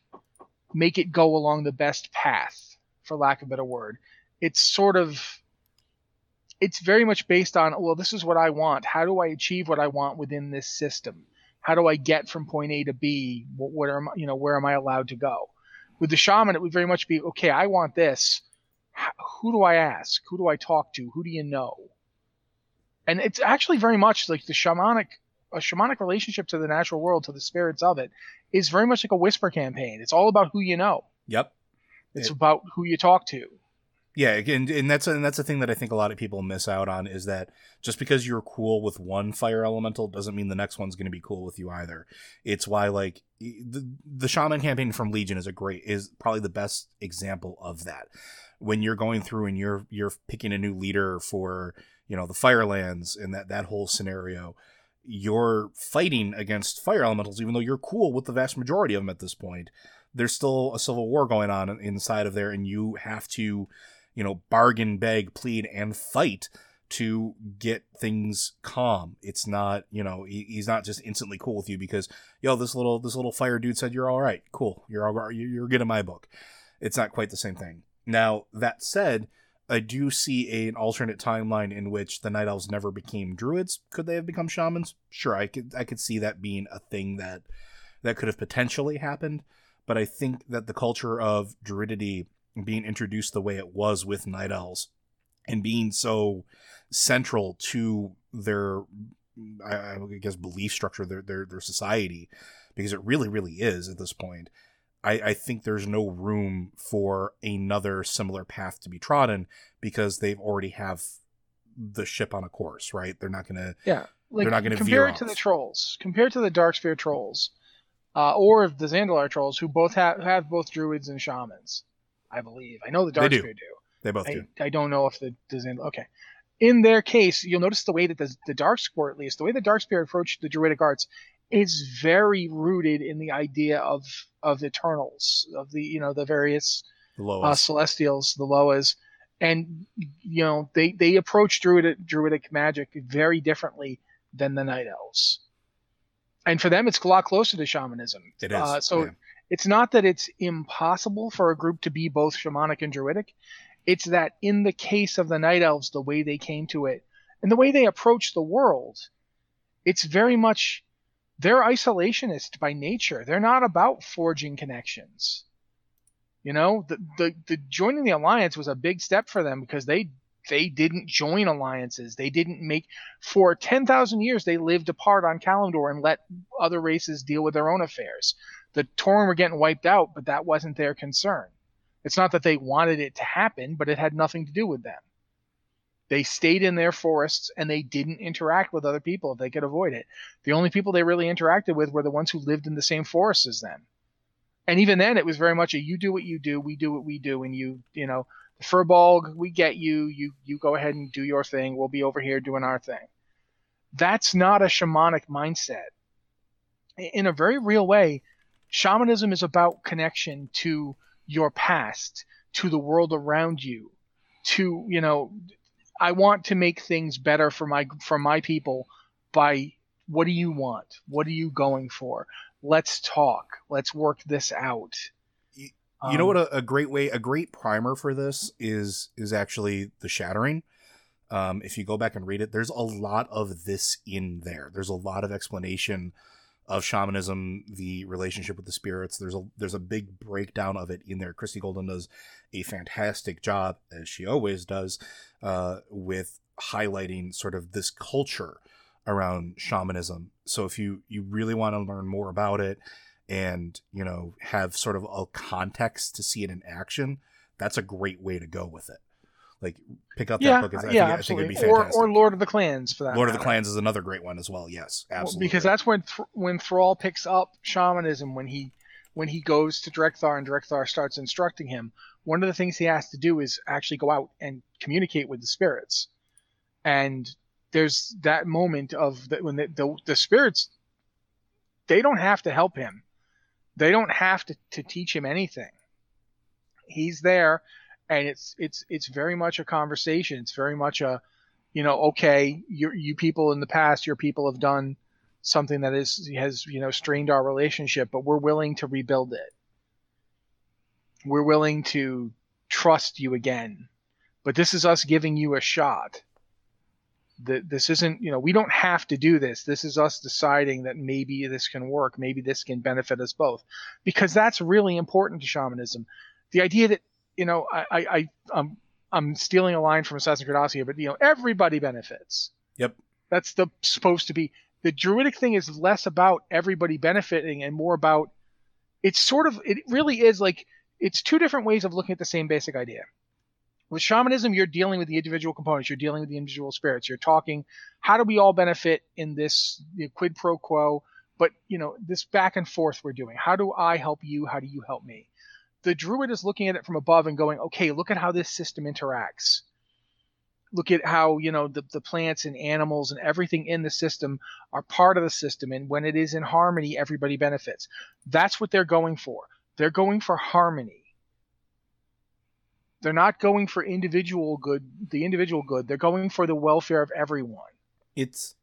make it go along the best path, for lack of a better word. It's sort of it's very much based on well this is what i want. How do i achieve what i want within this system? How do i get from point a to b? What, am you know where am i allowed to go? With the shaman it would very much be okay i want this. Who do i ask? Who do i talk to? Who do you know and it's actually very much like the shamanic a shamanic relationship to the natural world to the spirits of it is very much like a whisper campaign. It's all about who you know. Yep. It's it, about who you talk to. Yeah and, and that's and that's the thing that i think a lot of people miss out on is that just because you're cool with one fire elemental doesn't mean the next one's going to be cool with you either. It's why like the, the shaman campaign from legion is a great is probably the best example of that. When you're going through and you're you're picking a new leader for you know the Firelands and that that whole scenario, you're fighting against fire elementals, even though you're cool with the vast majority of them at this point. There's still a civil war going on inside of there, and you have to, you know, bargain, beg, plead, and fight to get things calm. It's not, you know, he, he's not just instantly cool with you because, yo, this little this little fire dude said you're all right, cool, you're all you're good in my book. It's not quite the same thing. Now that said, I do see a, an alternate timeline in which the night elves never became druids. Could they have become shamans? Sure, I could I could see that being a thing that that could have potentially happened. But I think that the culture of druidity being introduced the way it was with night elves and being so central to their I, I guess belief structure their, their their society because it really really is at this point I, I think there's no room for another similar path to be trodden because they've already have the ship on a course right they're not gonna Yeah, like They're not gonna compare it to the trolls. Compare it to the Dark Darkspear trolls, uh, or the Zandalar trolls, who both have have both druids and shamans. I believe. I know the They do. Do. they both I, do I don't know if the, the Zand- okay. In their case, you'll notice the way that the the Darkspear, at least the way the Darkspear approached the druidic arts, is very rooted in the idea of of Eternals, of the you know the various the uh, Celestials, the Loas, and you know they they approach druidic druidic magic very differently than the Night Elves. And for them, it's a lot closer to shamanism. it is Uh, so yeah. it's not that it's impossible for a group to be both shamanic and druidic. It's that in the case of the Night Elves, the way they came to it and the way they approach the world, it's very much they're isolationist by nature. They're not about forging connections. You know, the, the the joining the alliance was a big step for them because they they didn't join alliances. They didn't make for ten thousand years they lived apart on Kalimdor and let other races deal with their own affairs. The Tauren were getting wiped out, but that wasn't their concern. It's not that they wanted it to happen, but it had nothing to do with them. They stayed in their forests and they didn't interact with other people if they could avoid it. The only people they really interacted with were the ones who lived in the same forests as them. And even then, it was very much a you do what you do, we do what we do, and you, you know, the Furbolg, we get you, you, you go ahead and do your thing. We'll be over here doing our thing. That's not a shamanic mindset. In a very real way, shamanism is about connection to your past, to the world around you, to, you know, I want to make things better for my for my people by what do you want? What are you going for? Let's talk. Let's work this out. You- you know Um, what a, a great way a great primer for this is is actually the shattering um, if you go back and read it there's a lot of this in there there's a lot of explanation of shamanism the relationship with the spirits there's a there's a big breakdown of it in there. Christie Golden does a fantastic job as she always does uh, with highlighting sort of this culture around shamanism. So if you you really want to learn more about it and you know have sort of a context to see it in action that's a great way to go with it like pick up yeah, that book I, yeah, think, I think it'd absolutely. be or, fantastic or Lord of the Clans for that. lord of the clans is another great one as well yes Well, absolutely because that's when Th- when Thrall picks up shamanism when he when he goes to Drek'Thar and Drek'Thar starts instructing him. One of the things he has to do is actually go out and communicate with the spirits, and there's that moment of the, when the, the the spirits they don't have to help him, they don't have to, to teach him anything. He's there, and it's it's it's very much a conversation. It's very much a you know, okay, you you people in the past, your people have done something that is has you know strained our relationship, but we're willing to rebuild it. We're willing to trust you again, but this is us giving you a shot. The, this isn't you know we don't have to do this. This is us deciding that maybe this can work, maybe this can benefit us both, because that's really important to shamanism. The idea that you know I I, I um I'm stealing a line from Assassin's Creed Odyssey, but you know, everybody benefits. Yep. That's the supposed to be. The druidic thing is less about everybody benefiting and more about it's sort of it really is like it's two different ways of looking at the same basic idea. With shamanism, you're dealing with the individual components, you're dealing with the individual spirits, you're talking how do we all benefit in this you know, quid pro quo, but you know, this back and forth we're doing. How do I help you? How do you help me? The druid is looking at it from above and going, okay, look at how this system interacts. Look at how, you know, the, the plants and animals and everything in the system are part of the system. And when it is in harmony, everybody benefits. That's what they're going for. They're going for harmony. They're not going for individual good, the individual good. They're going for the welfare of everyone. it's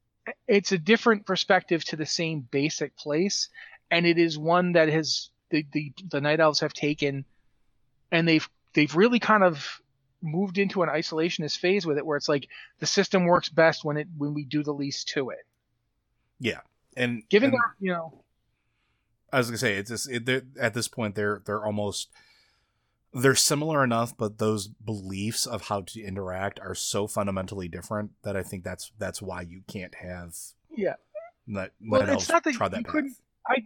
It's a different perspective to the same basic place. And it is one that has the, the the night elves have taken and they've they've really kind of moved into an isolationist phase with it where it's like the system works best when it when we do the least to it yeah and given and that you know i was gonna say it's just it, at this point they're they're almost they're similar enough, but those beliefs of how to interact are so fundamentally different that I think that's that's why you can't have yeah. That, well, it's not that you that couldn't. I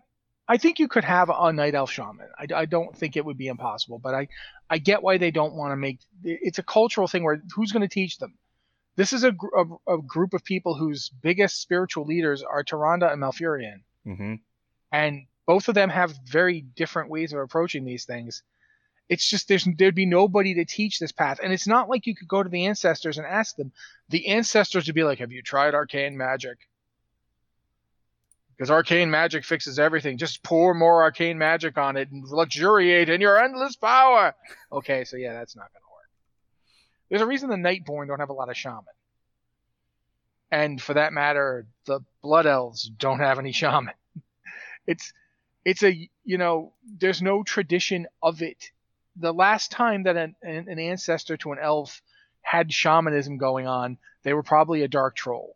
I think you could have a night elf shaman. I, I don't think it would be impossible, but I I get why they don't want to make. It's a cultural thing where who's going to teach them? This is a, a, a, group of people whose biggest spiritual leaders are Tyrande and Malfurion, mm-hmm. and both of them have very different ways of approaching these things it's just there's there'd be nobody to teach this path, and it's not like you could go to the ancestors and ask them. The ancestors would be like, "Have you tried arcane magic?" Because arcane magic fixes everything. Just pour more arcane magic on it and luxuriate in your endless power. Okay, so yeah, that's not gonna work. There's a reason the Nightborne don't have a lot of shaman. And for that matter, the Blood Elves don't have any shaman. [LAUGHS] It's it's a you know, there's no tradition of it the last time that an, an ancestor to an elf had shamanism going on, they were probably a dark troll.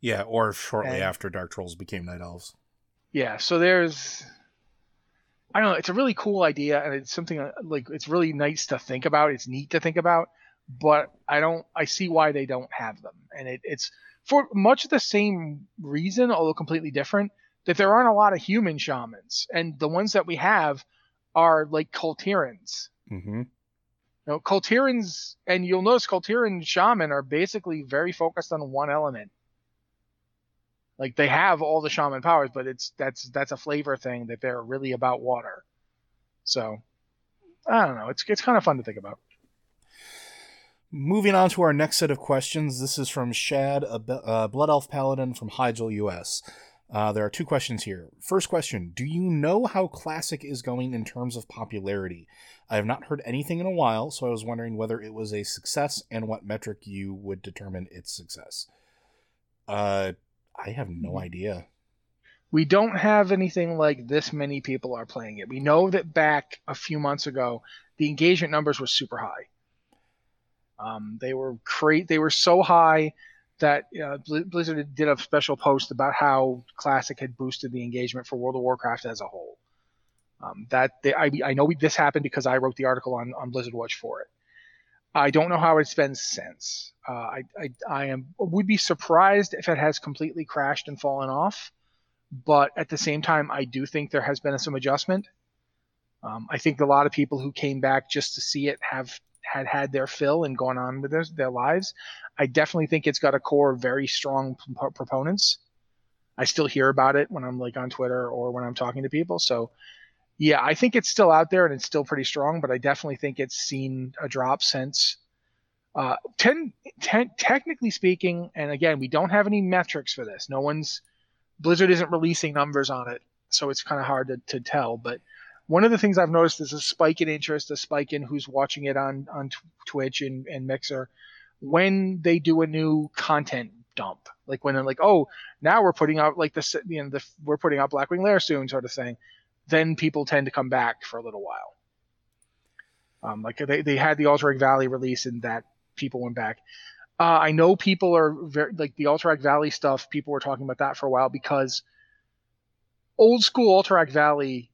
Yeah, or shortly and, after dark trolls became night elves. Yeah, so there's I don't know, it's a really cool idea and it's something uh, like it's really nice to think about, it's neat to think about, but I don't I see why they don't have them. And it, it's for much the same reason, although completely different, that there aren't a lot of human shamans. And the ones that we have are like Kul Tirans. Mm-hmm. You know, Kul Tirans, and you'll notice Kul Tiran shaman are basically very focused on one element. Like they have all the shaman powers, but it's that's that's a flavor thing that they're really about water. So I don't know. It's it's kind of fun to think about. Moving on to our next set of questions. This is from Shad, a uh, Blood Elf Paladin from Hyjal, US. Uh, there are two questions here. First question Do you know how Classic is going in terms of popularity? I have not heard anything in a while, so I was wondering whether it was a success and what metric you would determine its success. Uh, I have no mm-hmm. idea. We don't have anything like this many people are playing it. We know that back a few months ago, the engagement numbers were super high. Um, they were great. They were so high that uh, Blizzard did a special post about how Classic had boosted the engagement for World of Warcraft as a whole. Um, that they, I, I know we, this happened because I wrote the article on, on Blizzard Watch for it. I don't know how it's been since. Uh, I, I, I am would be surprised if it has completely crashed and fallen off, but at the same time, I do think there has been some adjustment. Um, I think a lot of people who came back just to see it have had had their fill and gone on with their, their lives. I definitely think it's got a core of very strong p- proponents. I still hear about it when I'm like on Twitter or when I'm talking to people. So, yeah, I think it's still out there and it's still pretty strong, but I definitely think it's seen a drop since. Uh, ten, ten, technically speaking, and again, we don't have any metrics for this. No one's Blizzard isn't releasing numbers on it, so it's kind of hard to, to tell. But one of the things I've noticed is a spike in interest, a spike in who's watching it on on Twitch and, and Mixer when they do a new content dump. Like when they're like, oh, now we're putting out like you know the we're putting out Blackwing Lair soon, sort of thing. Then people tend to come back for a little while. Um, like they, they had the Alterac Valley release and that people went back. Uh, I know people are very like the Alterac Valley stuff. People were talking about that for a while because old school Alterac Valley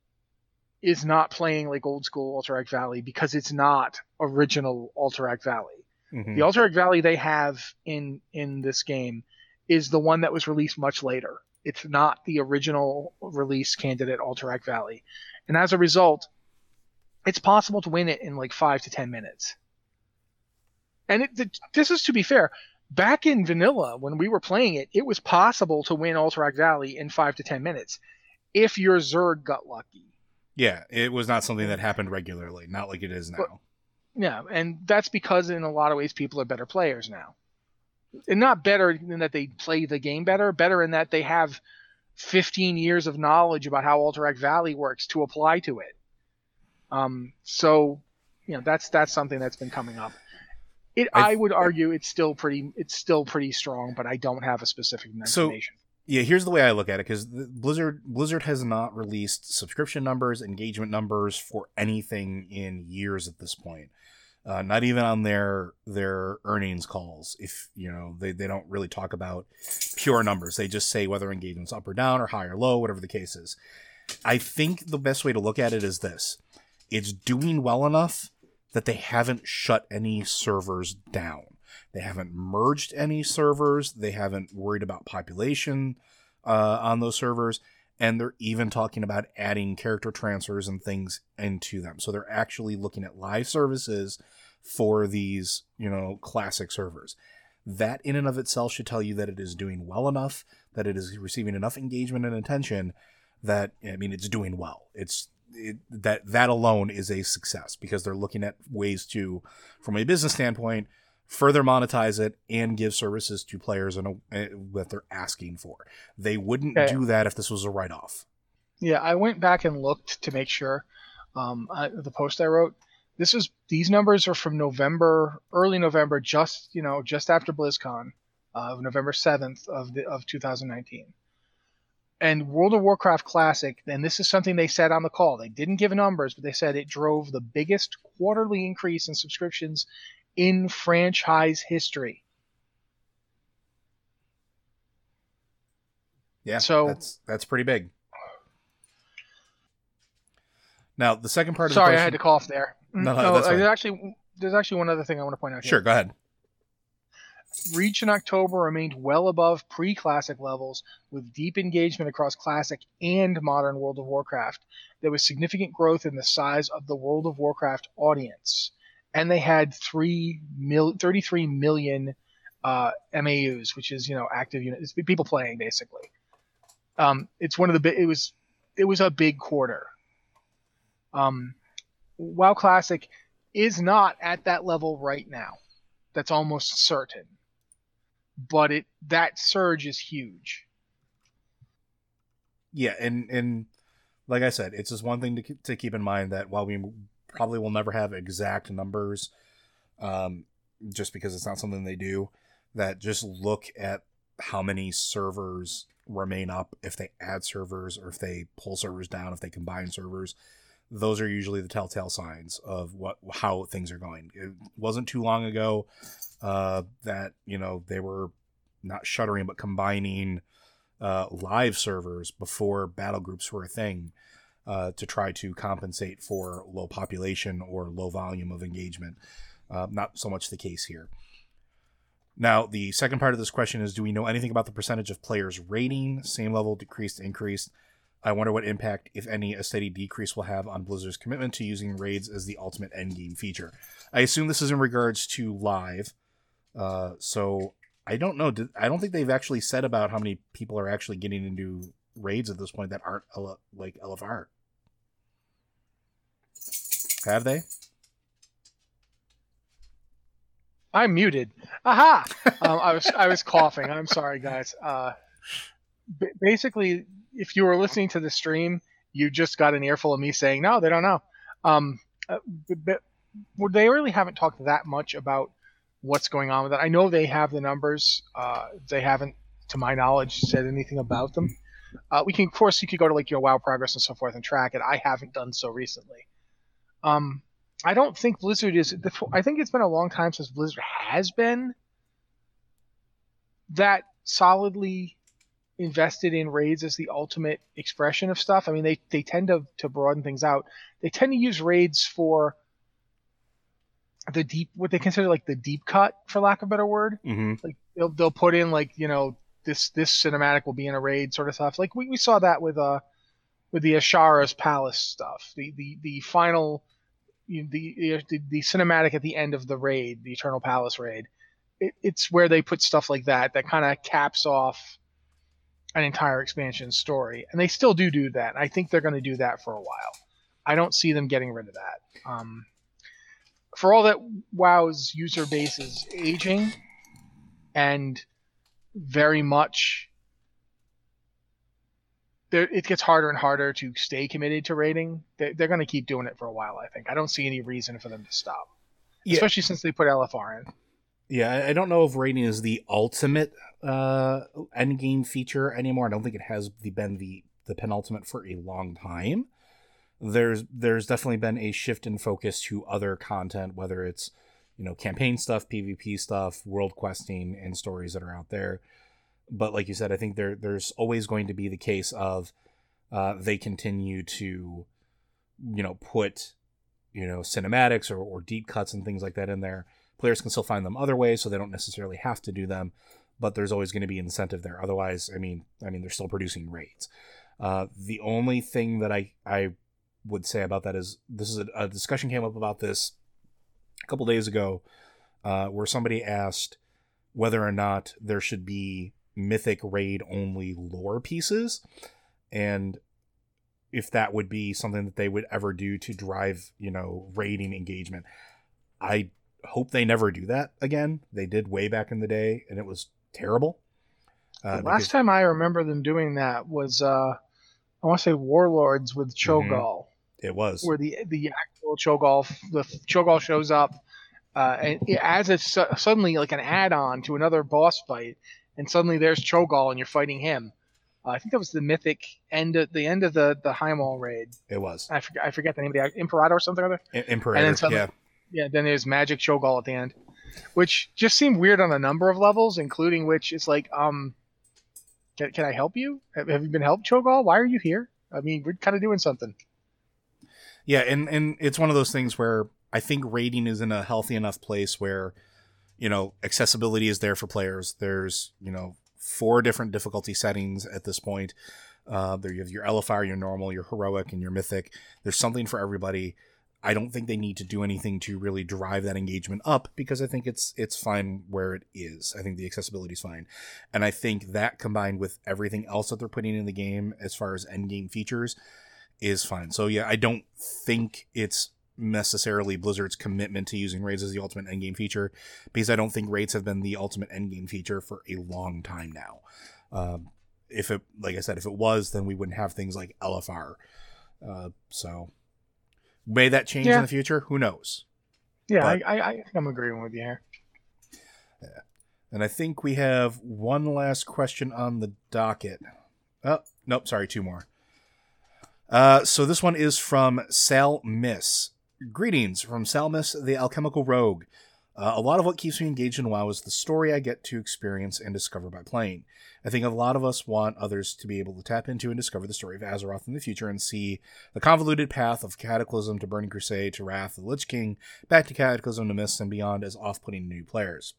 is not playing like old school Alterac Valley because it's not original Alterac Valley. Mm-hmm. The Alterac Valley they have in in this game is the one that was released much later. It's not the original release candidate Alterac Valley, and as a result, it's possible to win it in like five to ten minutes. And it, this is to be fair. Back in vanilla, when we were playing it, it was possible to win Alterac Valley in five to ten minutes if your Zerg got lucky. Yeah, it was not something that happened regularly, not like it is now. But, yeah, and that's because in a lot of ways people are better players now. And not better in that they play the game better, better in that they have 15 years of knowledge about how Alterac Valley works to apply to it. Um, so, you know, that's that's something that's been coming up. It, I, I would argue it's still pretty it's still pretty strong, but I don't have a specific. So yeah, here's the way I look at it because Blizzard Blizzard has not released subscription numbers, engagement numbers for anything in years at this point. Uh, not even on their their earnings calls. If you know they, they don't really talk about pure numbers, they just say whether engagement's up or down or high or low, whatever the case is. I think the best way to look at it is this: it's doing well enough that they haven't shut any servers down. They haven't merged any servers. They haven't worried about population uh, on those servers. And they're even talking about adding character transfers and things into them. So they're actually looking at live services for these, you know, classic servers. That in and of itself should tell you that it is doing well enough, that it is receiving enough engagement and attention that I mean it's doing well. It's it, that that alone is a success because they're looking at ways to, from a business standpoint, further monetize it and give services to players uh, that they're asking for. They wouldn't okay. do that if this was a write off. Yeah, I went back and looked to make sure. Um, I, the post I wrote, this is these numbers are from November, early November, just you know, just after BlizzCon, of uh, November seventh of the of 2019 and World of Warcraft Classic, and this is something they said on the call. They didn't give numbers, but they said it drove the biggest quarterly increase in subscriptions in franchise history. Yeah, so that's that's pretty big. Now the second part. of Sorry, the question, I had to cough there. No, no, no that's there's actually there's actually one other thing I want to point out. Sure, go ahead. Reach in October remained well above pre Classic levels, with deep engagement across Classic and modern World of Warcraft. There was significant growth in the size of the World of Warcraft audience, and they had 3 mil- 33 million uh, MAUs, which is you know active units, people playing basically. Um, it's one of the. It was it was a big quarter. Um, WoW Classic is not at that level right now. That's almost certain but it that surge is huge. Yeah, and and like I said, it's just one thing to to keep in mind that while we probably will never have exact numbers, um, just because it's not something they do, that just look at how many servers remain up if they add servers or if they pull servers down if they combine servers. Those are usually the telltale signs of what how things are going. It wasn't too long ago uh, that you know they were not shuttering but combining uh, live servers before battle groups were a thing uh, to try to compensate for low population or low volume of engagement. Uh, not so much the case here. Now, the second part of this question is Do we know anything about the percentage of players raiding? Same level, decreased, increased. I wonder what impact, if any, a steady decrease will have on Blizzard's commitment to using raids as the ultimate endgame feature. I assume this is in regards to live, uh, so I don't know. I don't think they've actually said about how many people are actually getting into raids at this point that aren't like LFR. Have they? I'm muted. Aha! um, I was I was coughing. I'm sorry, guys. Uh, b- basically, if you were listening to the stream, you just got an earful of me saying, "No, they don't know." Um, uh, they really haven't talked that much about what's going on with it. I know they have the numbers. Uh, they haven't, to my knowledge, said anything about them. Uh, we can, of course, you could go to like your WoW progress and so forth and track it. I haven't done so recently. Um, I don't think Blizzard is. I think it's been a long time since Blizzard has been that solidly invested in raids as the ultimate expression of stuff. I mean, they they tend to to broaden things out. They tend to use raids for the deep what they consider like the deep cut for lack of a better word mm-hmm. like they'll, they'll put in like you know this this cinematic will be in a raid sort of stuff like we, we saw that with uh with the Azshara's palace stuff the the the final the, the the cinematic at the end of the raid the eternal palace raid it, it's where they put stuff like that that kind of caps off an entire expansion story. And they still do do that. I think they're going to do that for a while. I don't see them getting rid of that. Um, for all that WoW's user base is aging and very much it gets harder and harder to stay committed to raiding. They're, they're going to keep doing it for a while, I think. I don't see any reason for them to stop, yeah. especially since they put LFR in. Yeah, I don't know if raiding is the ultimate uh, end game feature anymore. I don't think it has been the the penultimate for a long time there's there's definitely been a shift in focus to other content, whether it's you know campaign stuff, PvP stuff, world questing, and stories that are out there. But like you said, I think there there's always going to be the case of uh, they continue to you know put you know cinematics or, or deep cuts and things like that in there. Players can still find them other ways, so they don't necessarily have to do them. But there's always going to be incentive there. Otherwise, I mean, I mean, they're still producing raids. Uh, the only thing that I I would say about that is this is a, a discussion came up about this a couple days ago, uh, where somebody asked whether or not there should be mythic raid only lore pieces, and if that would be something that they would ever do to drive, you know, raiding engagement. I hope they never do that again. They did way back in the day, and it was terrible. Uh, last because... time I remember them doing that was, uh, I want to say Warlords with Cho'Gall. Mm-hmm. It was where the the actual Cho'Gall the Cho'Gall shows up, uh, and it adds a suddenly like an add-on to another boss fight, and suddenly there's Cho'Gall and you're fighting him. Uh, I think that was the mythic end of the end of the the Highmaul raid. It was. I forget, I forget the name of the Imperator or something or other. Imperator. yeah. Yeah. Then there's Magic Cho'Gall at the end, which just seemed weird on a number of levels, including which it's like, um, can, can I help you? Have, have you been helped, Cho'Gall? Why are you here? I mean, we're kind of doing something. Yeah, and and it's one of those things where I think raiding is in a healthy enough place where, you know, accessibility is there for players. There's you know four different difficulty settings at this point. Uh, there you have your LFR, your normal, your heroic, and your mythic. There's something for everybody. I don't think they need to do anything to really drive that engagement up because I think it's it's fine where it is. I think the accessibility is fine, and I think that combined with everything else that they're putting in the game as far as end game features is fine. So yeah, I don't think it's necessarily Blizzard's commitment to using raids as the ultimate endgame feature, because I don't think raids have been the ultimate endgame feature for a long time now. Um, if it, like I said, if it was, then we wouldn't have things like LFR. Uh, so may that change yeah. in the future? Who knows? Yeah, but, I, I, I I'm agreeing with you here. Yeah. And I think we have one last question on the docket. Oh, nope, sorry, two more. Uh, so this one is from Sal Miss. Greetings from Salmus, the alchemical rogue. Uh, a lot of what keeps me engaged in WoW is the story I get to experience and discover by playing. I think a lot of us want others to be able to tap into and discover the story of Azeroth in the future and see the convoluted path of Cataclysm to Burning Crusade to Wrath the Lich King, back to Cataclysm to Mists and beyond as off putting new players.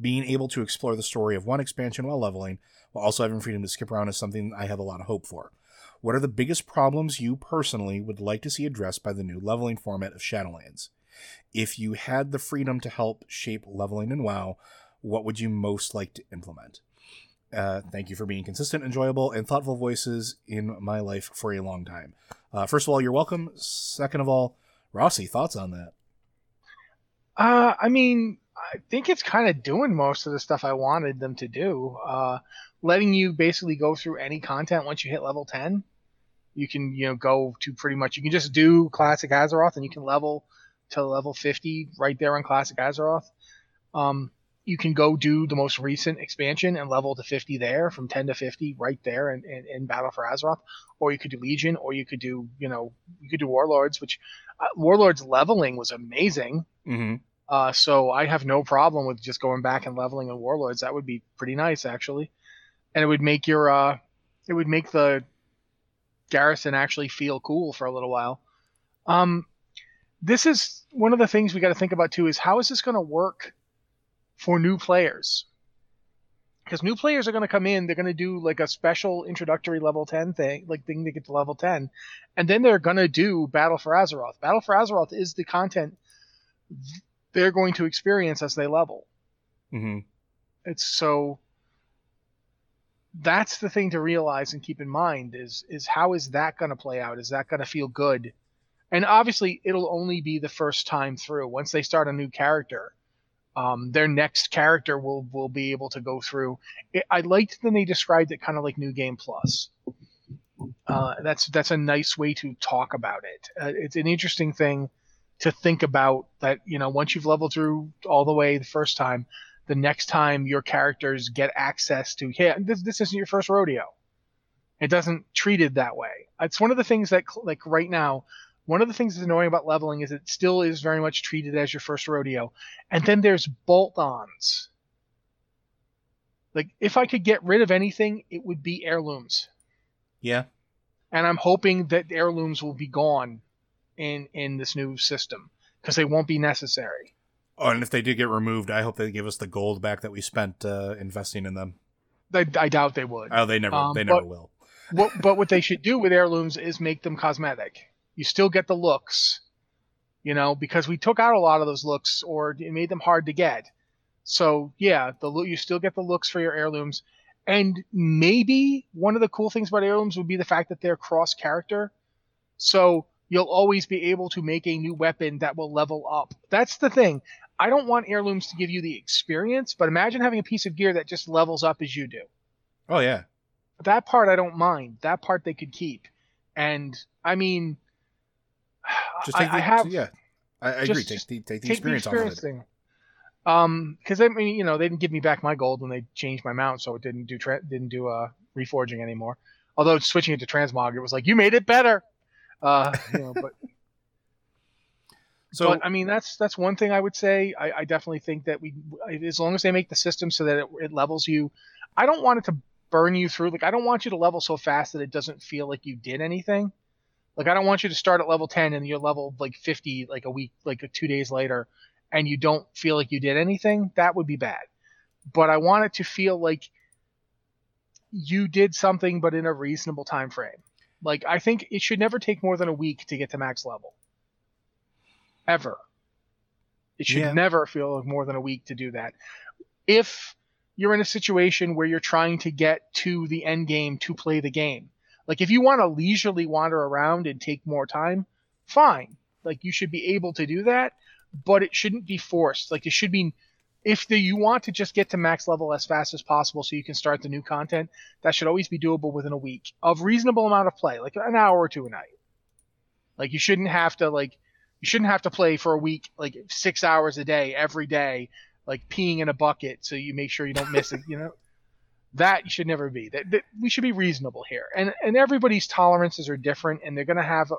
Being able to explore the story of one expansion while leveling, while also having freedom to skip around, is something I have a lot of hope for. What are the biggest problems you personally would like to see addressed by the new leveling format of Shadowlands? If you had the freedom to help shape leveling in WoW, what would you most like to implement? Uh, thank you for being consistent, enjoyable, and thoughtful voices in my life for a long time. Uh, first of all, you're welcome. Second of all, Rossi, thoughts on that? Uh, I mean, I think it's kind of doing most of the stuff I wanted them to do. Uh, letting you basically go through any content once you hit level 10. You can, you know, go to pretty much, you can just do Classic Azeroth and you can level to level 50 right there on Classic Azeroth. Um, you can go do the most recent expansion and level to 50 there from 10 to 50 right there in, in, in Battle for Azeroth. Or you could do Legion, or you could do, you know, you could do Warlords, which uh, Warlords leveling was amazing. Mm-hmm. Uh, so I have no problem with just going back and leveling in Warlords. That would be pretty nice, actually and it would make your uh, it would make the garrison actually feel cool for a little while. Um, this is one of the things we got to think about too. Is how is this going to work for new players? Because new players are going to come in, they're going to do like a special introductory level 10 thing, like thing to get to level 10, and then they're going to do Battle for Azeroth. Battle for Azeroth is the content they're going to experience as they level. Mm-hmm. It's so that's the thing to realize and keep in mind is is how is that going to play out? Is that going to feel good? And obviously, it'll only be the first time through. Once they start a new character, um, their next character will will be able to go through. It, I liked that they described it kind of like New Game Plus. Uh, that's that's a nice way to talk about it. Uh, it's an interesting thing to think about that you know once you've leveled through all the way the first time the next time your characters get access to hey this, this isn't your first rodeo. It doesn't treat it that way. It's one of the things that like right now one of the things that's annoying about leveling is it still is very much treated as your first rodeo. And then there's bolt-ons. Like if i could get rid of anything it would be heirlooms. Yeah. And i'm hoping that heirlooms will be gone in in this new system because they won't be necessary. Oh, and if they do get removed, I hope they give us the gold back that we spent uh, investing in them. I, I doubt they would. Oh, they never. Um, they never will. what, but what they should do with heirlooms is make them cosmetic. You still get the looks, you know, because we took out a lot of those looks or it made them hard to get. So yeah, the you still get the looks for your heirlooms, and maybe one of the cool things about heirlooms would be the fact that they're cross character. So you'll always be able to make a new weapon that will level up. That's the thing. I don't want heirlooms to give you the experience, but imagine having a piece of gear that just levels up as you do. Oh yeah. That part I don't mind. That part they could keep. And I mean, [SIGHS] just take I, the, I have yeah. I, I agree. Take the take the take experience, the experience thing. Um, because I mean, you know, they didn't give me back my gold when they changed my mount, so it didn't do tra- didn't do uh reforging anymore. Although switching it to transmog, it was like you made it better. Uh, you know, but [LAUGHS] so but, I mean, that's that's one thing I would say. I, I, definitely think that we, as long as they make the system so that it, it, levels you, I don't want it to burn you through. Like I don't want you to level so fast that it doesn't feel like you did anything. Like I don't want you to start at level 10 and you're level like 50 like a week, like two days later, and you don't feel like you did anything. That would be bad. But I want it to feel like you did something, but in a reasonable time frame. Like I think it should never take more than a week to get to max level ever. It should yeah. never feel like more than a week to do that. If you're in a situation where you're trying to get to the end game to play the game, like if you want to leisurely wander around and take more time, fine. Like you should be able to do that, but it shouldn't be forced. Like it should be if the, you want to just get to max level as fast as possible so you can start the new content, that should always be doable within a week of reasonable amount of play, like an hour or two a night. Like you shouldn't have to like you shouldn't have to play for a week like six hours a day every day like peeing in a bucket so you make sure you don't miss it you know? That should never be. That, that, we should be reasonable here. And and everybody's tolerances are different and they're going to have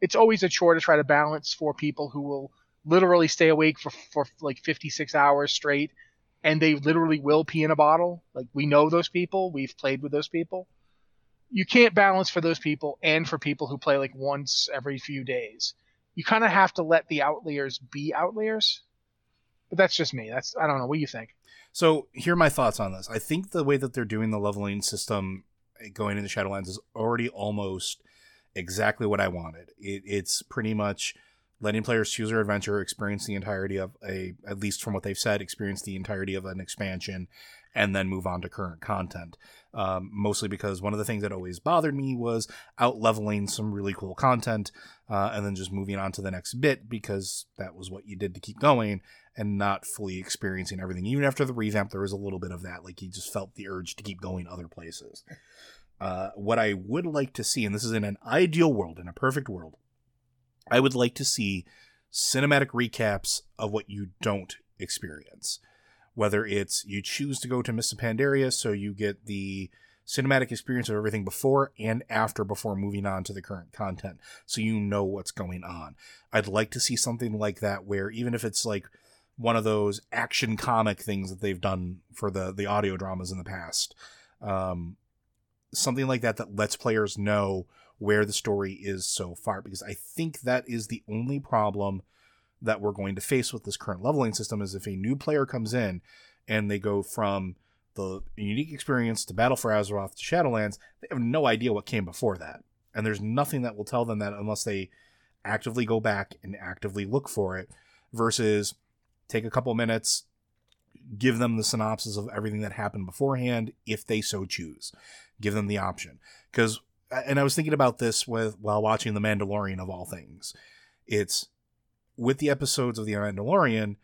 it's always a chore to try to balance for people who will literally stay awake for for like 56 hours straight and they literally will pee in a bottle. Like we know those people. We've played with those people. You can't balance for those people and for people who play like once every few days you kind of have to let the outliers be outliers. But that's just me. That's I don't know. What do you think? So here are my thoughts on this. I think the way that they're doing the leveling system eh, going into Shadowlands is already almost exactly what I wanted. It, it's pretty much letting players choose their adventure, experience the entirety of a, at least from what they've said, experience the entirety of an expansion, and then move on to current content. Um, mostly because one of the things that always bothered me was out leveling some really cool content uh, and then just moving on to the next bit because that was what you did to keep going and not fully experiencing everything. Even after the revamp, there was a little bit of that. Like you just felt the urge to keep going other places. Uh, what I would like to see, and this is in an ideal world, in a perfect world, I would like to see cinematic recaps of what you don't experience whether it's you choose to go to Mists of Pandaria so you get the cinematic experience of everything before and after before moving on to the current content so you know what's going on. I'd like to see something like that where even if it's like one of those action comic things that they've done for the the audio dramas in the past. Um, something like that that lets players know where the story is so far because I think that is the only problem that we're going to face with this current leveling system is if a new player comes in and they go from the unique experience to Battle for Azeroth to Shadowlands, they have no idea what came before that. And there's nothing that will tell them that unless they actively go back and actively look for it versus take a couple minutes, give them the synopsis of everything that happened beforehand if they so choose. Give them the option. Because and I was thinking about this with while watching The Mandalorian of all things. It's with the episodes of The Mandalorian,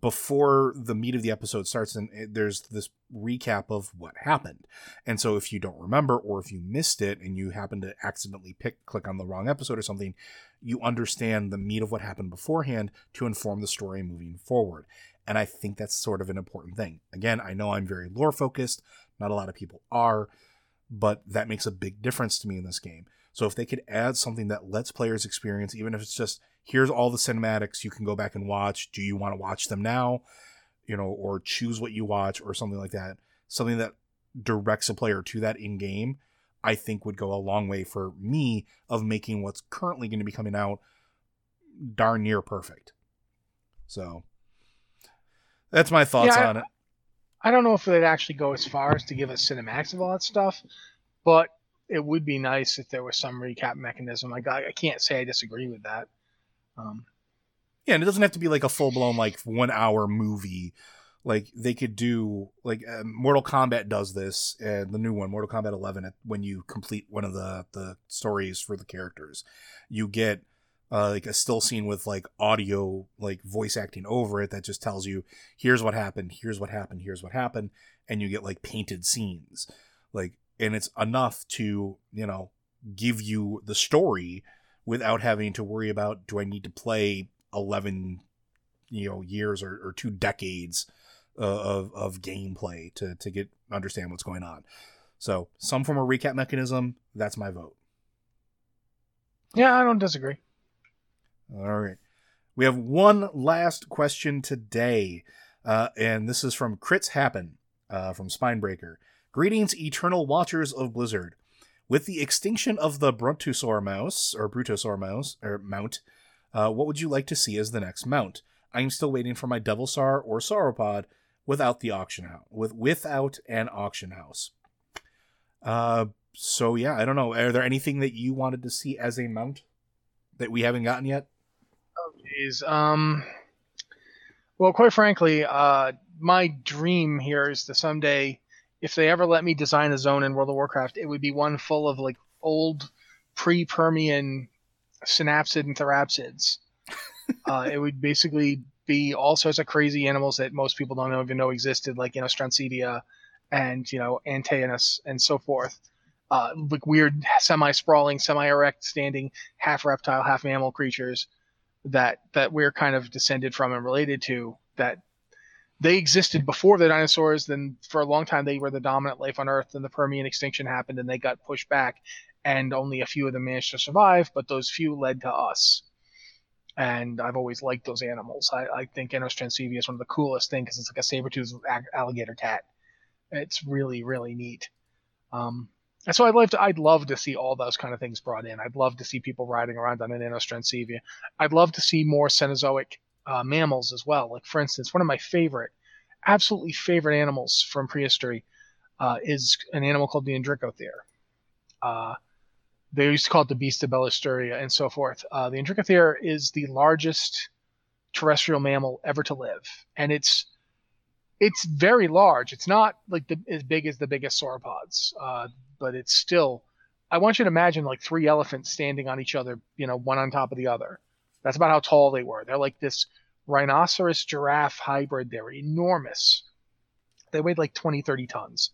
before the meat of the episode starts, and eh, there's this recap of what happened. And so, if you don't remember, or if you missed it and you happen to accidentally pick click on the wrong episode or something, you understand the meat of what happened beforehand to inform the story moving forward. And I think that's sort of an important thing. Again, I know I'm very lore focused. Not a lot of people are, but that makes a big difference to me in this game. So if they could add something that lets players experience, even if it's just here's all the cinematics you can go back and watch. Do you want to watch them now? You know, or choose what you watch or something like that. Something that directs a player to that in game, I think would go a long way for me of making what's currently going to be coming out darn near perfect. So that's my thoughts Yeah, I- on it. I don't know if they'd actually go as far as to give us cinematics of all that stuff, but it would be nice if there was some recap mechanism. I, I can't say I disagree with that. Um, Yeah, and it doesn't have to be like a full blown like one hour movie. Like they could do like uh, Mortal Kombat does this, and the new one, Mortal Kombat 11. When you complete one of the the stories for the characters, you get uh, like a still scene with like audio, like voice acting over it that just tells you here's what happened, here's what happened, here's what happened, and you get like painted scenes, like and it's enough to you know give you the story without having to worry about do I need to play 11 you know years or, or two decades uh, of of gameplay to to get understand what's going on. So some form of recap mechanism. That's my vote. yeah, I don't disagree. All right, we have one last question today, uh, and this is from Crits Happen uh, from Spinebreaker. Greetings, eternal watchers of Blizzard. With the extinction of the Bruntosaur mouse or Brutosaur mouse or mount, uh, what would you like to see as the next mount? I'm still waiting for my Devilsaur or Sauropod without the auction house with without an auction house. Uh, so yeah, I don't know. Are there anything that you wanted to see as a mount that we haven't gotten yet? Is um, well, quite frankly, uh, my dream here is to someday, if they ever let me design a zone in World of Warcraft, it would be one full of like old pre-Permian synapsid and therapsids. [LAUGHS] uh, it would basically be all sorts of crazy animals that most people don't even know existed, like you know Strancidia and you know Antaeus and so forth. Uh, like weird semi-sprawling, semi-erect, standing, half reptile, half mammal creatures that that we're kind of descended from and related to. That they existed before the dinosaurs. Then for a long time they were the dominant life on Earth. Then the Permian extinction happened and they got pushed back, and only a few of them managed to survive. But those few led to us and I've always liked those animals. I, I think Inostrancevia is one of the coolest things because it's like a saber-toothed alligator cat. It's really, really neat. Um, and so I'd love to, I'd love to see all those kind of things brought in. I'd love to see people riding around on an Inostrancevia. I'd love to see more Cenozoic uh, mammals as well. Like for instance, one of my favorite, absolutely favorite animals from prehistory uh, is an animal called the Indricothere. Uh, they used to call it the beast of Bellisteria and so forth. Uh, the Indricothere is the largest terrestrial mammal ever to live, and it's it's very large. It's not like the, as big as the biggest sauropods, uh, but it's still. I want you to imagine like three elephants standing on each other, you know, one on top of the other. That's about how tall they were. They're like this rhinoceros giraffe hybrid. They're enormous. They weighed like 20, 30 tons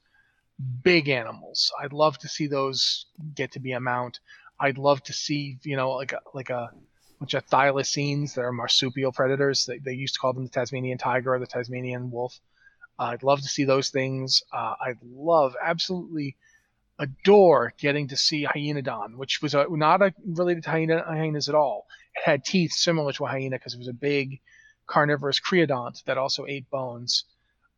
big animals. I'd love to see those get to be a mount. I'd love to see, you know, like a, like a bunch of thylacines that are marsupial predators. They, they used to call them the Tasmanian tiger or the Tasmanian wolf. Uh, I'd love to see those things. Uh, I'd love, absolutely adore getting to see Hyaenodon, which was a, not a, related to hyena, hyenas at all. It had teeth similar to a hyena because it was a big carnivorous creodont that also ate bones.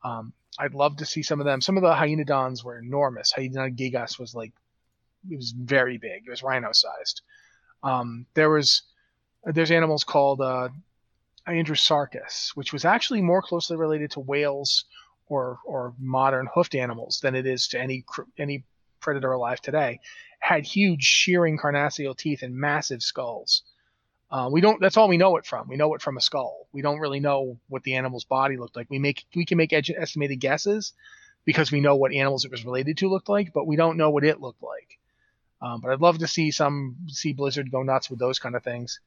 Um, I'd love to see some of them. Some of the hyaenodons were enormous. Hyaenodon gigas was like, it was very big. It was rhino-sized. Um, there was, there's animals called uh, Andrewsarchus, which was actually more closely related to whales or or modern hoofed animals than it is to any any predator alive today. Had huge shearing carnassial teeth and massive skulls. Uh, we don't. That's all we know it from. We know it from a skull. We don't really know what the animal's body looked like. We make we can make ed- estimated guesses because we know what animals it was related to looked like, but we don't know what it looked like. Um, but I'd love to see some see Blizzard go nuts with those kind of things.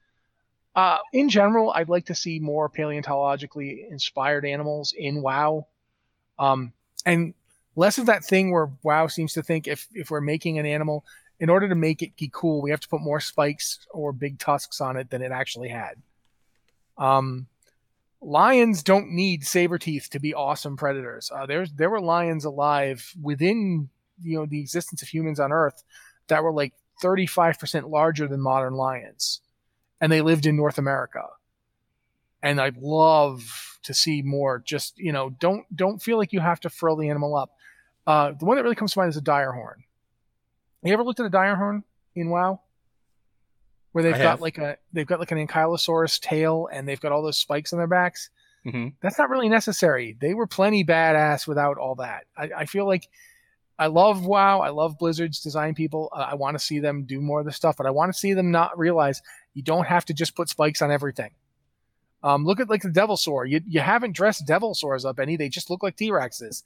Uh, in general, I'd like to see more paleontologically inspired animals in WoW, um, and less of that thing where WoW seems to think if if we're making an animal, in order to make it cool, we have to put more spikes or big tusks on it than it actually had. Um, lions don't need saber teeth to be awesome predators. Uh, there's there were lions alive within you know the existence of humans on Earth that were like 35% larger than modern lions, and they lived in North America. And I'd love to see more. Just you know, don't don't feel like you have to frill the animal up. Uh, the one that really comes to mind is a dire horn. You ever looked at a dire horn in WoW? where they've I got have. like a they've got like an ankylosaurus tail and they've got all those spikes on their backs. hmm That's not really necessary. They were plenty badass without all that. I, I feel like I love WoW. I love Blizzard's design people. Uh, I want to see them do more of this stuff, but I want to see them not realize you don't have to just put spikes on everything. Um, look at like the Devilsaur. You you haven't dressed Devilsaurs up any. They just look like T Rexes.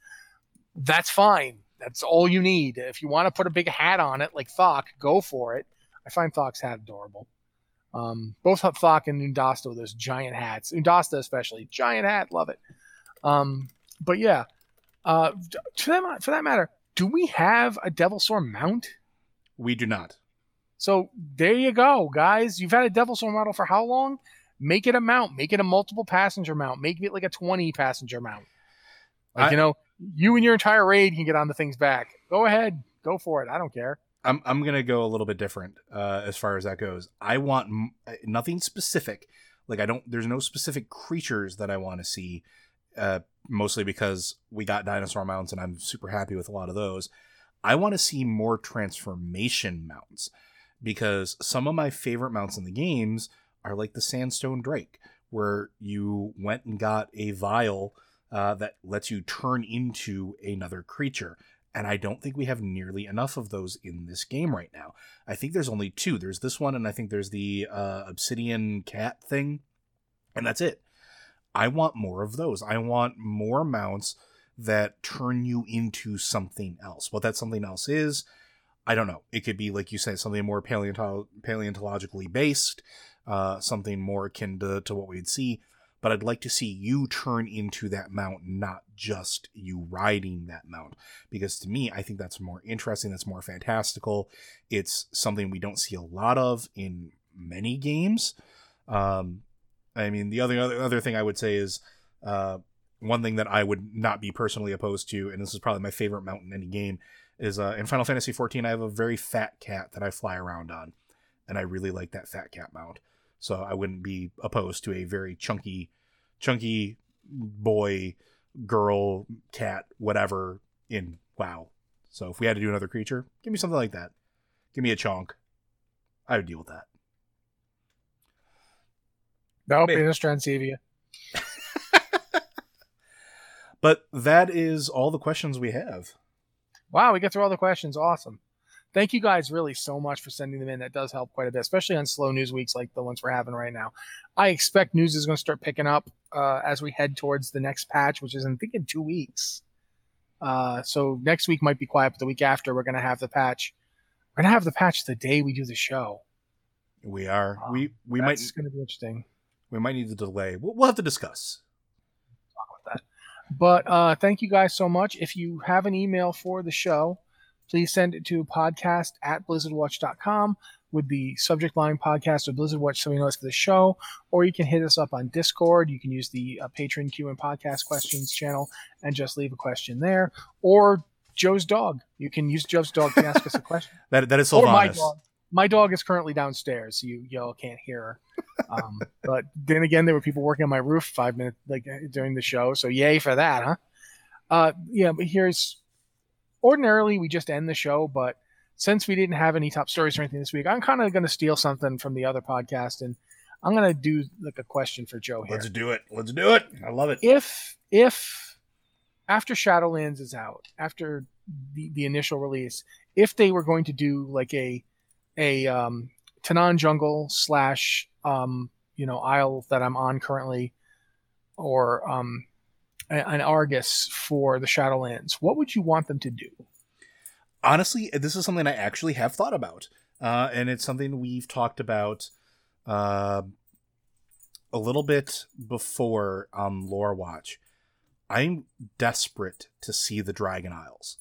That's fine. That's all you need. If you want to put a big hat on it, like Thok, go for it. I find Thok's hat adorable. Um, both Thok and Oondasta those giant hats. Oondasta especially, giant hat, love it. Um, but yeah, uh, to that, for that matter, do we have a Devilsaur mount? We do not. So there you go, guys. You've had a Devilsaur model for how long? Make it a mount. Make it a multiple passenger mount. Make it like a 20 passenger mount. Like, I- you know, you and your entire raid can get on the thing's back. Go ahead. Go for it. I don't care. I'm I'm gonna go a little bit different uh, as far as that goes. I want m- uh, nothing specific. Like I don't. There's no specific creatures that I want to see. Uh, mostly because we got dinosaur mounts, and I'm super happy with a lot of those. I want to see more transformation mounts because some of my favorite mounts in the games are like the Sandstone Drake, where you went and got a vial uh, that lets you turn into another creature and I don't think we have nearly enough of those in this game right now. I think there's only two. There's this one, and I think there's the uh, obsidian cat thing, and that's it. I want more of those. I want more mounts that turn you into something else. What that something else is, I don't know. It could be like you said, something more paleonto- paleontologically based, uh, something more akin to, to what we'd see. But I'd like to see you turn into that mount, not just you riding that mount because to me, I think that's more interesting. That's more fantastical. It's something we don't see a lot of in many games. Um, I mean, the other other, other thing I would say is uh, one thing that I would not be personally opposed to, and this is probably my favorite mount in any game, is uh, in Final Fantasy XIV. I have a very fat cat that I fly around on, and I really like that fat cat mount. So I wouldn't be opposed to a very chunky, chunky boy girl, cat, whatever in WoW. So if we had to do another creature, give me something like that. Give me a chonk. I would deal with that. Nope, Man. Inostrancevia. But that is all the questions we have. Wow, we get through all the questions. Awesome. Thank you guys really so much for sending them in. That does help quite a bit, especially on slow news weeks like the ones we're having right now. I expect news is going to start picking up uh, as we head towards the next patch, which is I think in two weeks. Uh, so next week might be quiet, but the week after we're going to have the patch. We're going to have the patch the day we do the show. We are Wow, we we might That's going to be interesting. we might need to delay. We'll, we'll have to discuss. Talk about that. But uh, thank you guys so much. If you have an email for the show, please send it to podcast at blizzardwatch.com with the subject line podcast or Blizzard Watch so we know it's for the show. Or you can hit us up on Discord. You can use the uh, patron Q and podcast questions channel and just leave a question there. Or Joe's dog. You can use Joe's dog to ask us a question. [LAUGHS] That that is or my dog. My dog is currently downstairs, so you y'all can't hear her. Um, [LAUGHS] but then again, there were people working on my roof five minutes like during the show, so yay for that, huh? Uh, yeah, but here's ordinarily we just end the show, but since we didn't have any top stories or anything this week, I'm kind of going to steal something from the other podcast, and I'm going to do like a question for Joe here Let's do it. Let's do it. I love it. if if after Shadowlands is out, after the, the initial release, if they were going to do like a a um, Tanaan jungle slash um, you know Isle that I'm on currently, or um, an Argus for the Shadowlands, what would you want them to do? honestly, this is something I actually have thought about, uh, and it's something we've talked about uh, a little bit before on Lore Watch. I'm desperate to see the Dragon Isles,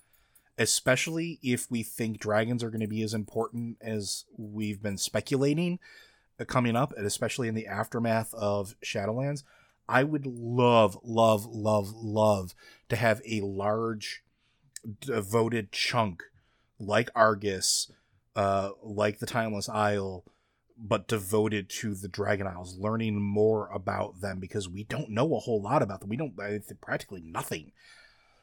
especially if we think dragons are going to be as important as we've been speculating uh, coming up, and especially in the aftermath of Shadowlands. I would love, love, love, love to have a large devoted chunk like Argus, uh, like the Timeless Isle, but devoted to the Dragon Isles, learning more about them because we don't know a whole lot about them. We don't practically nothing.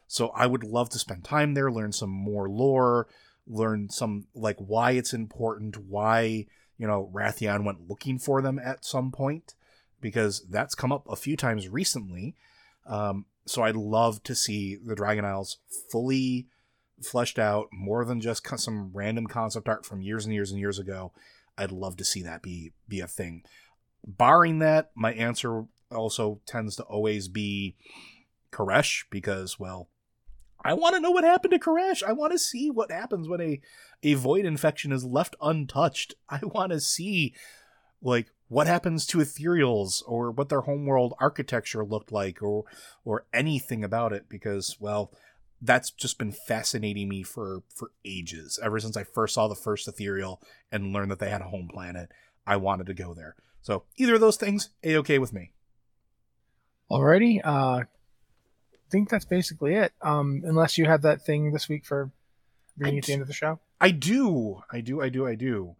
So I would love to spend time there, learn some more lore, learn some like why it's important, why you know, Wrathion went looking for them at some point because that's come up a few times recently. Um, so I'd love to see the Dragon Isles fully fleshed out, more than just some random concept art from years and years and years ago. I'd love to see that be be a thing. Barring that, my answer also tends to always be K'aresh because, well, I want to know what happened to K'aresh. I want to see what happens when a a void infection is left untouched. [LAUGHS] I want to see like what happens to ethereals or what their homeworld architecture looked like or or anything about it because well that's just been fascinating me for for ages ever since i first saw the first ethereal and learned that they had a home planet i wanted to go there so either of those things a okay with me alrighty uh I think that's basically it. Um, unless you have that thing this week for being at the end of the show. I do. I do. I do. I do.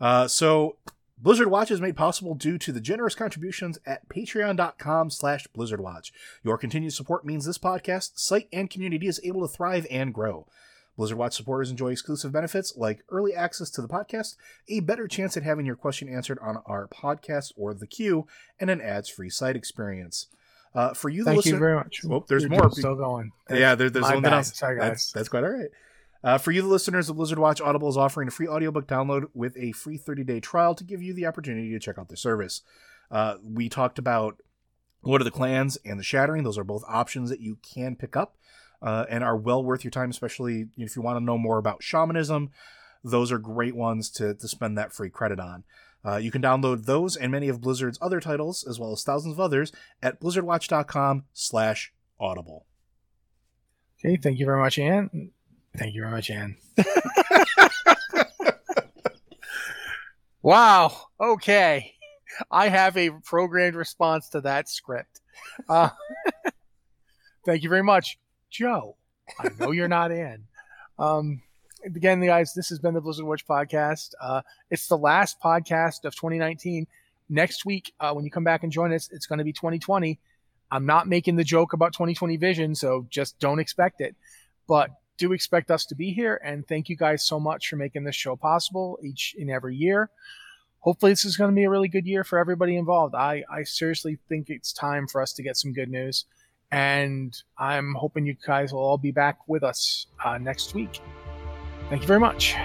Uh, so Blizzard Watch is made possible due to the generous contributions at patreon.com slash blizzardwatch. Your continued support means this podcast, site, and community is able to thrive and grow. Blizzard Watch supporters enjoy exclusive benefits like early access to the podcast, a better chance at having your question answered on our podcast or the queue, and an ads-free site experience. Uh, for you, thank listener, you very much. Oh, there's You're more. Still going. yeah, there, there's something else. Sorry, guys. That's, that's quite all right. Uh, for you, the listeners of Blizzard Watch, Audible is offering a free audiobook download with a free 30 day trial to give you the opportunity to check out the service. Uh, we talked about Lord of the Clans and The Shattering. Those are both options that you can pick up uh, and are well worth your time, especially if you want to know more about shamanism. Those are great ones to, to spend that free credit on. Uh, you can download those and many of Blizzard's other titles, as well as thousands of others, at blizzardwatch.com slash audible. Okay, thank you very much, Anne. Thank you very much, Anne. [LAUGHS] wow. Okay. I have a programmed response to that script. Uh, [LAUGHS] thank you very much, Joe. I know you're not in. Um, again, guys, this has been the Blizzard Watch podcast. Uh, it's the last podcast of 2019. Next week, uh, when you come back and join us, it's going to be 2020. I'm not making the joke about 2020 vision, so just don't expect it. But do expect us to be here. And thank you guys so much for making this show possible each and every year. Hopefully, this is going to be a really good year for everybody involved. I, I seriously think it's time for us to get some good news. And I'm hoping you guys will all be back with us uh, next week. Thank you very much.